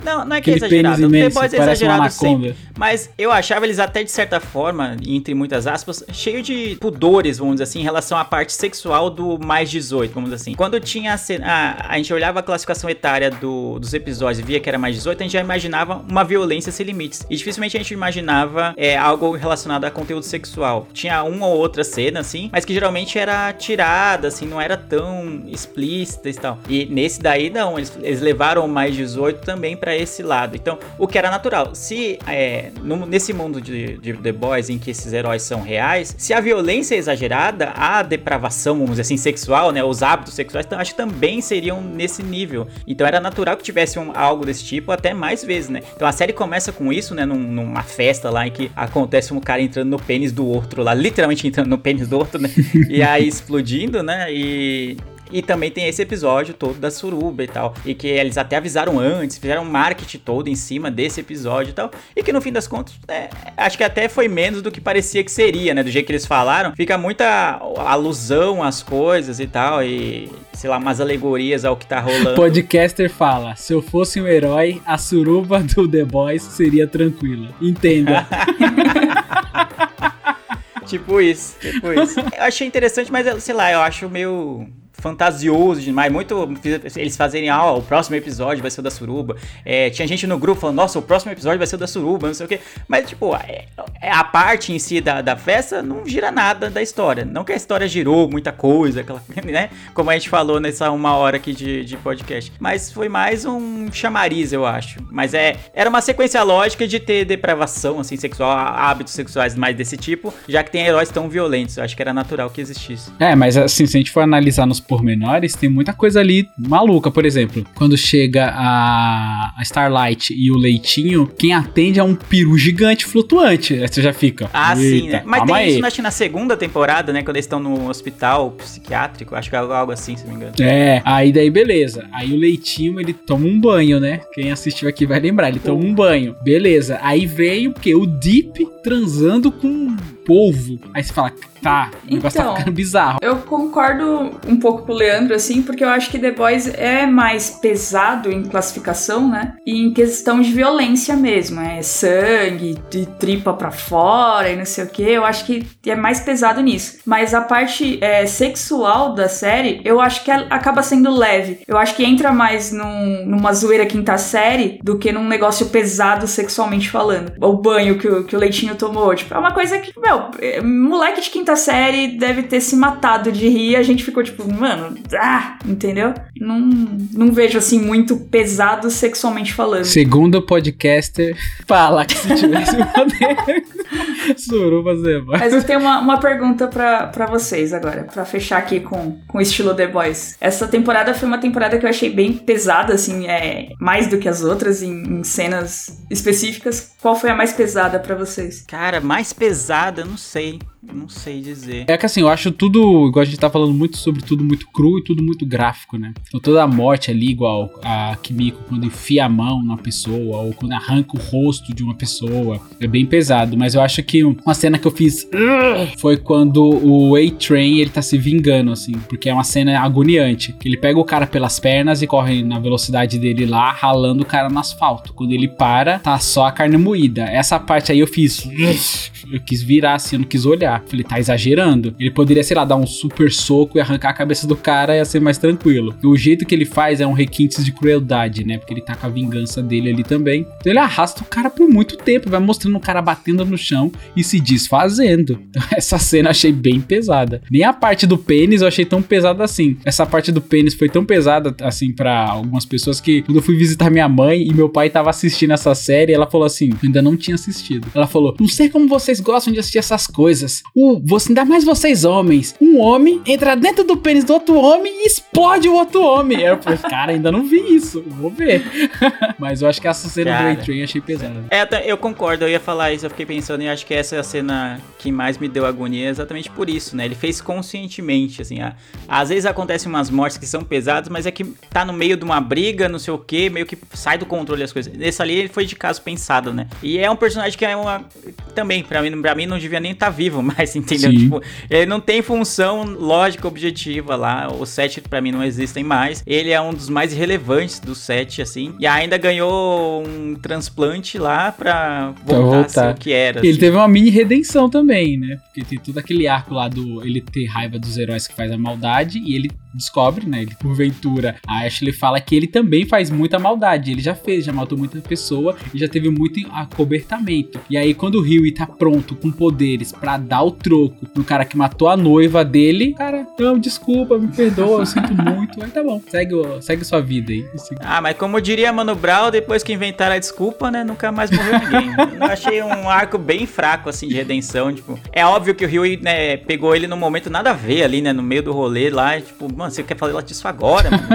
Speaker 1: não, não é que é exagerado. O The Boys é exagerado sempre. Mas eu achava eles até de certa forma, entre muitas aspas, cheio de pudores, vamos dizer assim, em relação à parte sexual do mais 18, vamos dizer assim. Quando tinha a, cena, a, a gente olhava a classificação etária do, dos episódios e via que era mais 18, a gente já imaginava uma violência sem limites. E dificilmente a gente imaginava é, algo relacionado a conteúdo sexual. Tinha uma ou outra cena, assim, mas que geralmente era tirada, assim, não era tão explícita e tal. E nesse daí, não, eles, eles levaram o mais 18 também pra para esse lado. Então, o que era natural. Se é, no, nesse mundo de, de, The Boys em que esses heróis são reais, se a violência é exagerada, a depravação, vamos dizer assim, sexual, né, os hábitos sexuais, acho que também seriam nesse nível. Então, era natural que tivesse um, algo desse tipo até mais vezes, né? Então, a série começa com isso, né, num, numa festa lá em que acontece um cara entrando no pênis do outro lá, literalmente entrando no pênis do outro, né? e aí explodindo, né? E e também tem esse episódio todo da suruba e tal. E que eles até avisaram antes, fizeram um marketing todo em cima desse episódio e tal. E que no fim das contas, é, acho que até foi menos do que parecia que seria, né? Do jeito que eles falaram. Fica muita alusão às coisas e tal. E, sei lá, umas alegorias ao que tá rolando.
Speaker 3: Podcaster fala: se eu fosse um herói, a suruba do The Boys seria tranquila. Entenda.
Speaker 1: tipo isso, tipo isso. Eu achei interessante, mas sei lá, eu acho meio fantasioso demais. Muito. Eles fazerem, ah, o próximo episódio vai ser o da Suruba. É, tinha gente no grupo falando, nossa, o próximo episódio vai ser o da Suruba, não sei o quê. Mas, tipo, é, é, a parte em si da, da festa não gira nada da história. Não que a história girou muita coisa, aquela, né? Como a gente falou nessa uma hora aqui de, de podcast. Mas foi mais um chamariz, eu acho. Mas é, era uma sequência lógica de ter depravação, assim, sexual, hábitos sexuais mais desse tipo, já que tem heróis tão violentos. Eu acho que era natural que existisse.
Speaker 3: É, mas assim, se a gente for analisar nos pormenores, tem muita coisa ali maluca. Por exemplo, quando chega a, a Starlight e o Leitinho, quem atende é um peru gigante flutuante. Aí você já fica.
Speaker 1: Ah, sim, né? Mas tem aí. isso, acho que na segunda temporada, né? Quando eles estão no hospital psiquiátrico, acho que é algo assim, se não me engano.
Speaker 3: É, aí daí beleza. Aí o Leitinho, ele toma um banho, né? Quem assistiu aqui vai lembrar, ele toma um banho. Beleza. Aí veio o quê? O Deep transando com polvo. Aí você fala, tá, o negócio tá então, tá ficando bizarro.
Speaker 2: Eu concordo um pouco com o Leandro, assim, porque eu acho que The Boys é mais pesado em classificação, né? E em questão de violência mesmo. É sangue, de tripa pra fora e não sei o que. Eu acho que é mais pesado nisso. Mas a parte é, sexual da série, eu acho que acaba sendo leve. Eu acho que entra mais num, numa zoeira quinta série do que num negócio pesado sexualmente falando. O banho que o, que o Leitinho tomou. Tipo, é uma coisa que, meu, Meu, é, moleque de quinta série deve ter se matado de rir. A gente ficou tipo, mano, ah, entendeu? Não, não vejo assim muito pesado sexualmente falando.
Speaker 3: Segundo podcaster, fala que se tivesse poder, suruba Zeba.
Speaker 2: Mas eu tenho uma, uma pergunta pra, pra vocês agora, pra fechar aqui com, com o estilo The Boys. Essa temporada foi uma temporada que eu achei bem pesada, assim, é mais do que as outras em, em cenas específicas. Qual foi a mais pesada pra vocês?
Speaker 1: Cara, mais pesada, não sei. Não sei dizer.
Speaker 3: É que assim, eu acho tudo, igual a gente tá falando muito sobre tudo muito cru e tudo muito gráfico, né? Então toda a morte ali, igual a Kimiko quando enfia a mão na pessoa, ou quando arranca o rosto de uma pessoa, é bem pesado. Mas eu acho que uma cena que eu fiz foi quando o A-Train, ele tá se vingando, assim, porque é uma cena agoniante. Ele pega o cara pelas pernas e corre na velocidade dele lá, ralando o cara no asfalto. Quando ele para, tá só a carne moída. Essa parte aí eu fiz... Eu quis virar assim, eu não quis olhar. Falei, tá exagerando. Ele poderia, sei lá, dar um super soco e arrancar a cabeça do cara e ia ser mais tranquilo. E o jeito que ele faz é um requinte de crueldade, né? Porque ele tá com a vingança dele ali também. Então ele arrasta o cara por muito tempo, vai mostrando o cara batendo no chão e se desfazendo. Então essa cena eu achei bem pesada. Nem a parte do pênis eu achei tão pesada assim. Essa parte do pênis foi tão pesada assim para algumas pessoas que quando eu fui visitar minha mãe e meu pai tava assistindo essa série, ela falou assim: ainda não tinha assistido. Ela falou: Não sei como vocês gostam de assistir essas coisas. O, você, ainda mais vocês homens. Um homem entra dentro do pênis do outro homem e explode o outro homem. Eu falei, cara, ainda não vi isso. Vou ver. Mas eu acho que essa cena
Speaker 1: Cara.
Speaker 3: do A-Train eu achei pesada.
Speaker 1: É, eu concordo, eu ia falar isso, eu fiquei pensando e acho que essa é a cena que mais me deu agonia exatamente por isso, né? Ele fez conscientemente, assim, a- às vezes acontecem umas mortes que são pesadas, mas é que tá no meio de uma briga, não sei o que, meio que sai do controle as coisas. Nesse ali ele foi de caso pensado, né? E é um personagem que é uma. Também, pra mim, pra mim não devia nem estar vivo mais, entendeu?
Speaker 3: Sim.
Speaker 1: Tipo, ele não tem função lógica objetiva lá. Os sete pra mim não existem mais. Ele é um dos mais relevantes dos sete, assim. E ainda ganhou um transplante lá pra
Speaker 3: Pra
Speaker 1: voltar, a ser
Speaker 3: voltar.
Speaker 1: o que era.
Speaker 3: Ele
Speaker 1: assim.
Speaker 3: teve uma mini redenção também, né? Porque tem todo aquele arco lá do ele ter raiva dos heróis que faz a maldade e ele descobre, né? Ele, porventura, a Ashley fala que ele também faz muita maldade. Ele já fez, já matou muita pessoa e já teve muito acobertamento. E aí, quando o Huey tá pronto com poderes pra dar o troco no cara que matou a noiva dele, cara, não, desculpa, me perdoa, eu sinto muito. Aí tá bom, segue, segue sua vida aí.
Speaker 1: Ah, mas como diria Mano Brown, depois que inventaram a desculpa, né, nunca mais morreu ninguém. Eu achei um arco bem fraco, assim, de redenção, tipo... É óbvio que o Ryu, né, pegou ele num momento nada a ver ali, né, no meio do rolê lá, tipo... Mano, você quer falar disso agora, mano?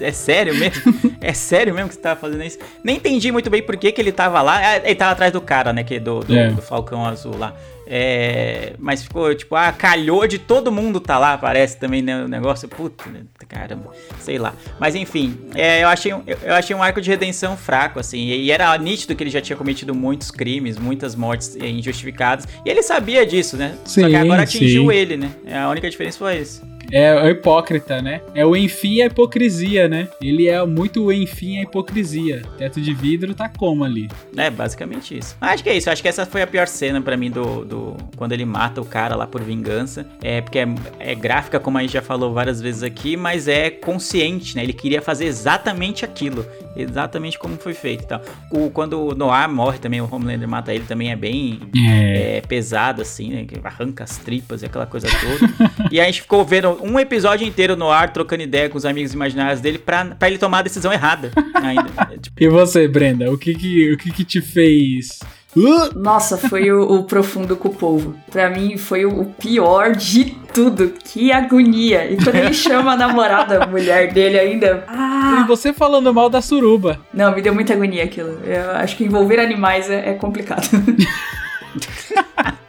Speaker 1: É sério mesmo? É sério mesmo que você tava fazendo isso? Nem entendi muito bem por que que ele tava lá. Ah, Ele tava atrás do cara, né, que é do, do,
Speaker 3: É.
Speaker 1: do Falcão Azul lá. É, mas ficou tipo, ah, calhou de todo mundo tá lá, parece também né, o negócio. Puta, né, caramba, sei lá. Mas enfim, é, eu, achei, um- eu, achei um arco de redenção fraco, assim. E, era nítido que ele já tinha cometido muitos crimes, muitas mortes é, injustificadas. E ele sabia disso, né? Só que
Speaker 3: Sim,
Speaker 1: agora atingiu
Speaker 3: sim.
Speaker 1: ele, né? A única diferença foi isso.
Speaker 3: É o hipócrita, né? É o enfim a hipocrisia, né? Ele é muito o enfim a hipocrisia. Teto de vidro tá como ali?
Speaker 1: É, basicamente isso. Acho que é isso. Acho que essa foi a pior cena pra mim do, do. Quando ele mata o cara lá por vingança. É porque é, é gráfica, como a gente já falou várias vezes aqui, mas é consciente, né? Ele queria fazer exatamente aquilo. Exatamente como foi feito e tal. O, quando o Noir morre também, o Homelander mata ele também é bem
Speaker 3: É.
Speaker 1: é, pesado, assim, né? Arranca as tripas e aquela coisa toda. e a gente ficou vendo um episódio inteiro no ar, trocando ideia com os amigos imaginários dele pra, pra ele tomar a decisão errada ainda. Tipo,
Speaker 3: E você, Brenda, o que que, o que, que te fez? Uh!
Speaker 2: Nossa, foi o, o profundo com o povo. Pra mim, foi o, pior de tudo. Que agonia. E quando ele chama a namorada, a mulher dele ainda.
Speaker 3: E
Speaker 2: Ah!
Speaker 3: você falando mal da suruba.
Speaker 2: Não, me deu muita agonia aquilo. Eu acho que envolver animais é, é complicado.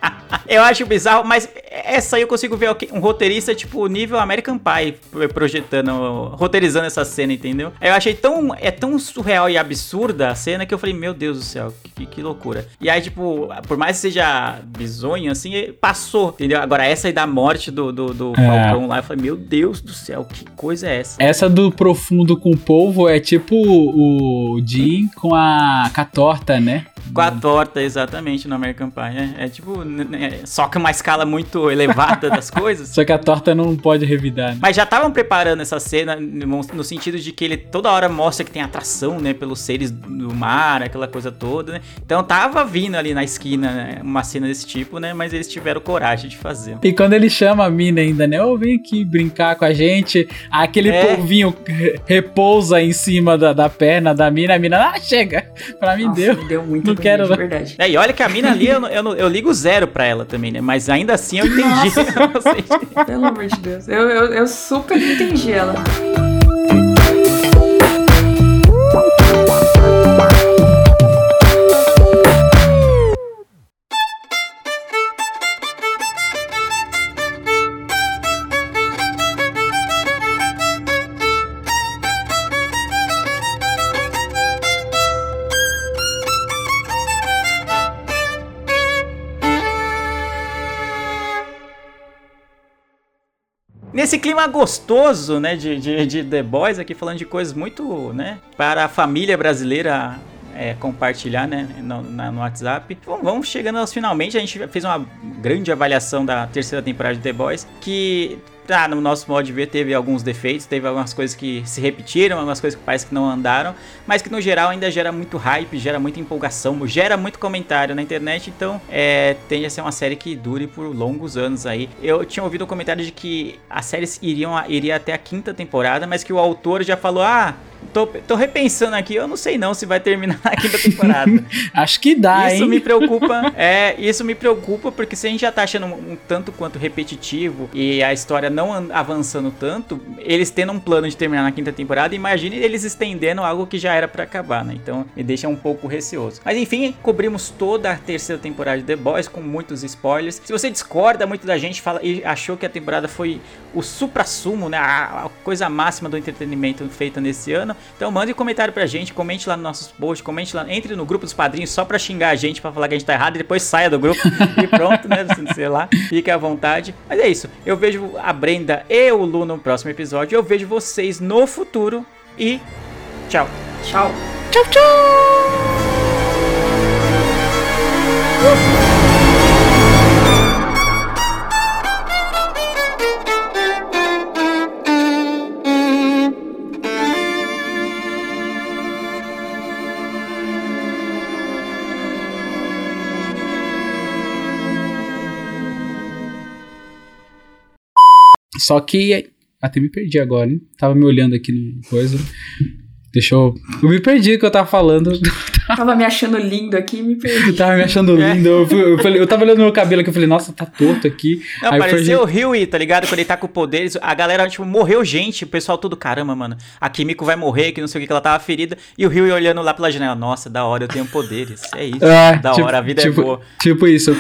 Speaker 1: Eu acho bizarro, mas essa aí eu consigo ver um roteirista tipo nível American Pie projetando, roteirizando essa cena, entendeu? Eu achei tão, é tão surreal e absurda a cena que eu falei, meu Deus do céu, que, que loucura. E aí, tipo, por mais que seja bizonho, assim, passou, entendeu? Agora essa aí da morte do, do, do
Speaker 3: É.
Speaker 1: Falcão lá, eu falei, meu Deus do céu, que coisa é essa?
Speaker 3: Essa do profundo com o polvo é tipo o Jim com a, com a torta, né?
Speaker 1: Com a torta, exatamente, no American Pie. É, é tipo, né, só que uma escala muito elevada das coisas.
Speaker 3: Só que a torta não pode revidar. Né?
Speaker 1: Mas já estavam preparando essa cena no, no, sentido de que ele toda hora mostra que tem atração, né, pelos seres do mar, aquela coisa toda, né? Então tava vindo ali na esquina né, uma cena desse tipo, né? Mas eles tiveram coragem de fazer.
Speaker 3: E quando ele chama a mina ainda, né? Ô, oh, vem aqui brincar com a gente. Aquele é. polvinho repousa em cima da, da perna da mina. A mina, ah, chega. Pra mim
Speaker 2: Nossa,
Speaker 3: deu.
Speaker 2: Deu muito quero, de verdade.
Speaker 1: É, e olha que a mina ali, eu, eu, eu, ligo zero pra ela também, né? Mas ainda assim eu entendi.
Speaker 2: Pelo amor de Deus. Eu, eu, eu super entendi ela.
Speaker 1: Nesse clima gostoso, né, de, de, de, The Boys aqui, falando de coisas muito, né, para a família brasileira é, compartilhar, né, no, na, no WhatsApp. Bom, vamos chegando aos finalmente, a gente fez uma grande avaliação da terceira temporada de The Boys, que ah, no nosso modo de ver teve alguns defeitos, teve algumas coisas que se repetiram, algumas coisas que parece que não andaram, mas que no geral ainda gera muito hype, gera muita empolgação, gera muito comentário na internet, então é, tende a ser uma série que dure por longos anos aí. Eu tinha ouvido um comentário de que as séries iriam iria até a quinta temporada, mas que o autor já falou: ah, Tô, tô, repensando aqui, eu não sei não se vai terminar a quinta temporada.
Speaker 3: Acho que dá,
Speaker 1: isso
Speaker 3: hein?
Speaker 1: me preocupa. É, isso me preocupa porque se a gente já tá achando um, um, tanto quanto repetitivo e a história não avançando tanto, eles tendo um plano de terminar na quinta temporada, imagine eles estendendo algo que já era para acabar, né? Então me deixa um pouco receoso. Mas enfim, cobrimos toda a terceira temporada de The Boys com muitos spoilers. Se você discorda muito da gente fala, e achou que a temporada foi o supra-sumo, né? A, a coisa máxima do entretenimento feita nesse ano, então mande um comentário pra gente, comente lá nos nossos posts, comente lá, entre no grupo dos padrinhos só pra xingar a gente, pra falar que a gente tá errado e depois saia do grupo e pronto, né? Sei lá, fique à vontade. Mas é isso, eu vejo a Brenda e o Lu no próximo episódio, eu vejo vocês no futuro e tchau.
Speaker 2: Tchau.
Speaker 3: Tchau, tchau. Só que. Até me perdi agora, hein? Tava me olhando aqui no coisa. Deixa eu. Eu me perdi o que eu tava falando.
Speaker 2: Tava me achando lindo aqui e me perdi.
Speaker 3: tava me achando é. lindo. Eu, eu, falei, eu tava olhando meu cabelo aqui, eu falei, nossa, tá torto aqui.
Speaker 1: Não, Aí pareceu o Rio, tá ligado? Quando ele tá com poderes, a galera, tipo, morreu gente, o pessoal tudo, caramba, mano, a Kimiko vai morrer, que não sei o que, que ela tava ferida. E o Rio olhando lá pela janela, nossa, da hora, eu tenho poderes. É isso, é, da tipo, hora, a vida é
Speaker 3: tipo,
Speaker 1: é boa.
Speaker 3: Tipo isso.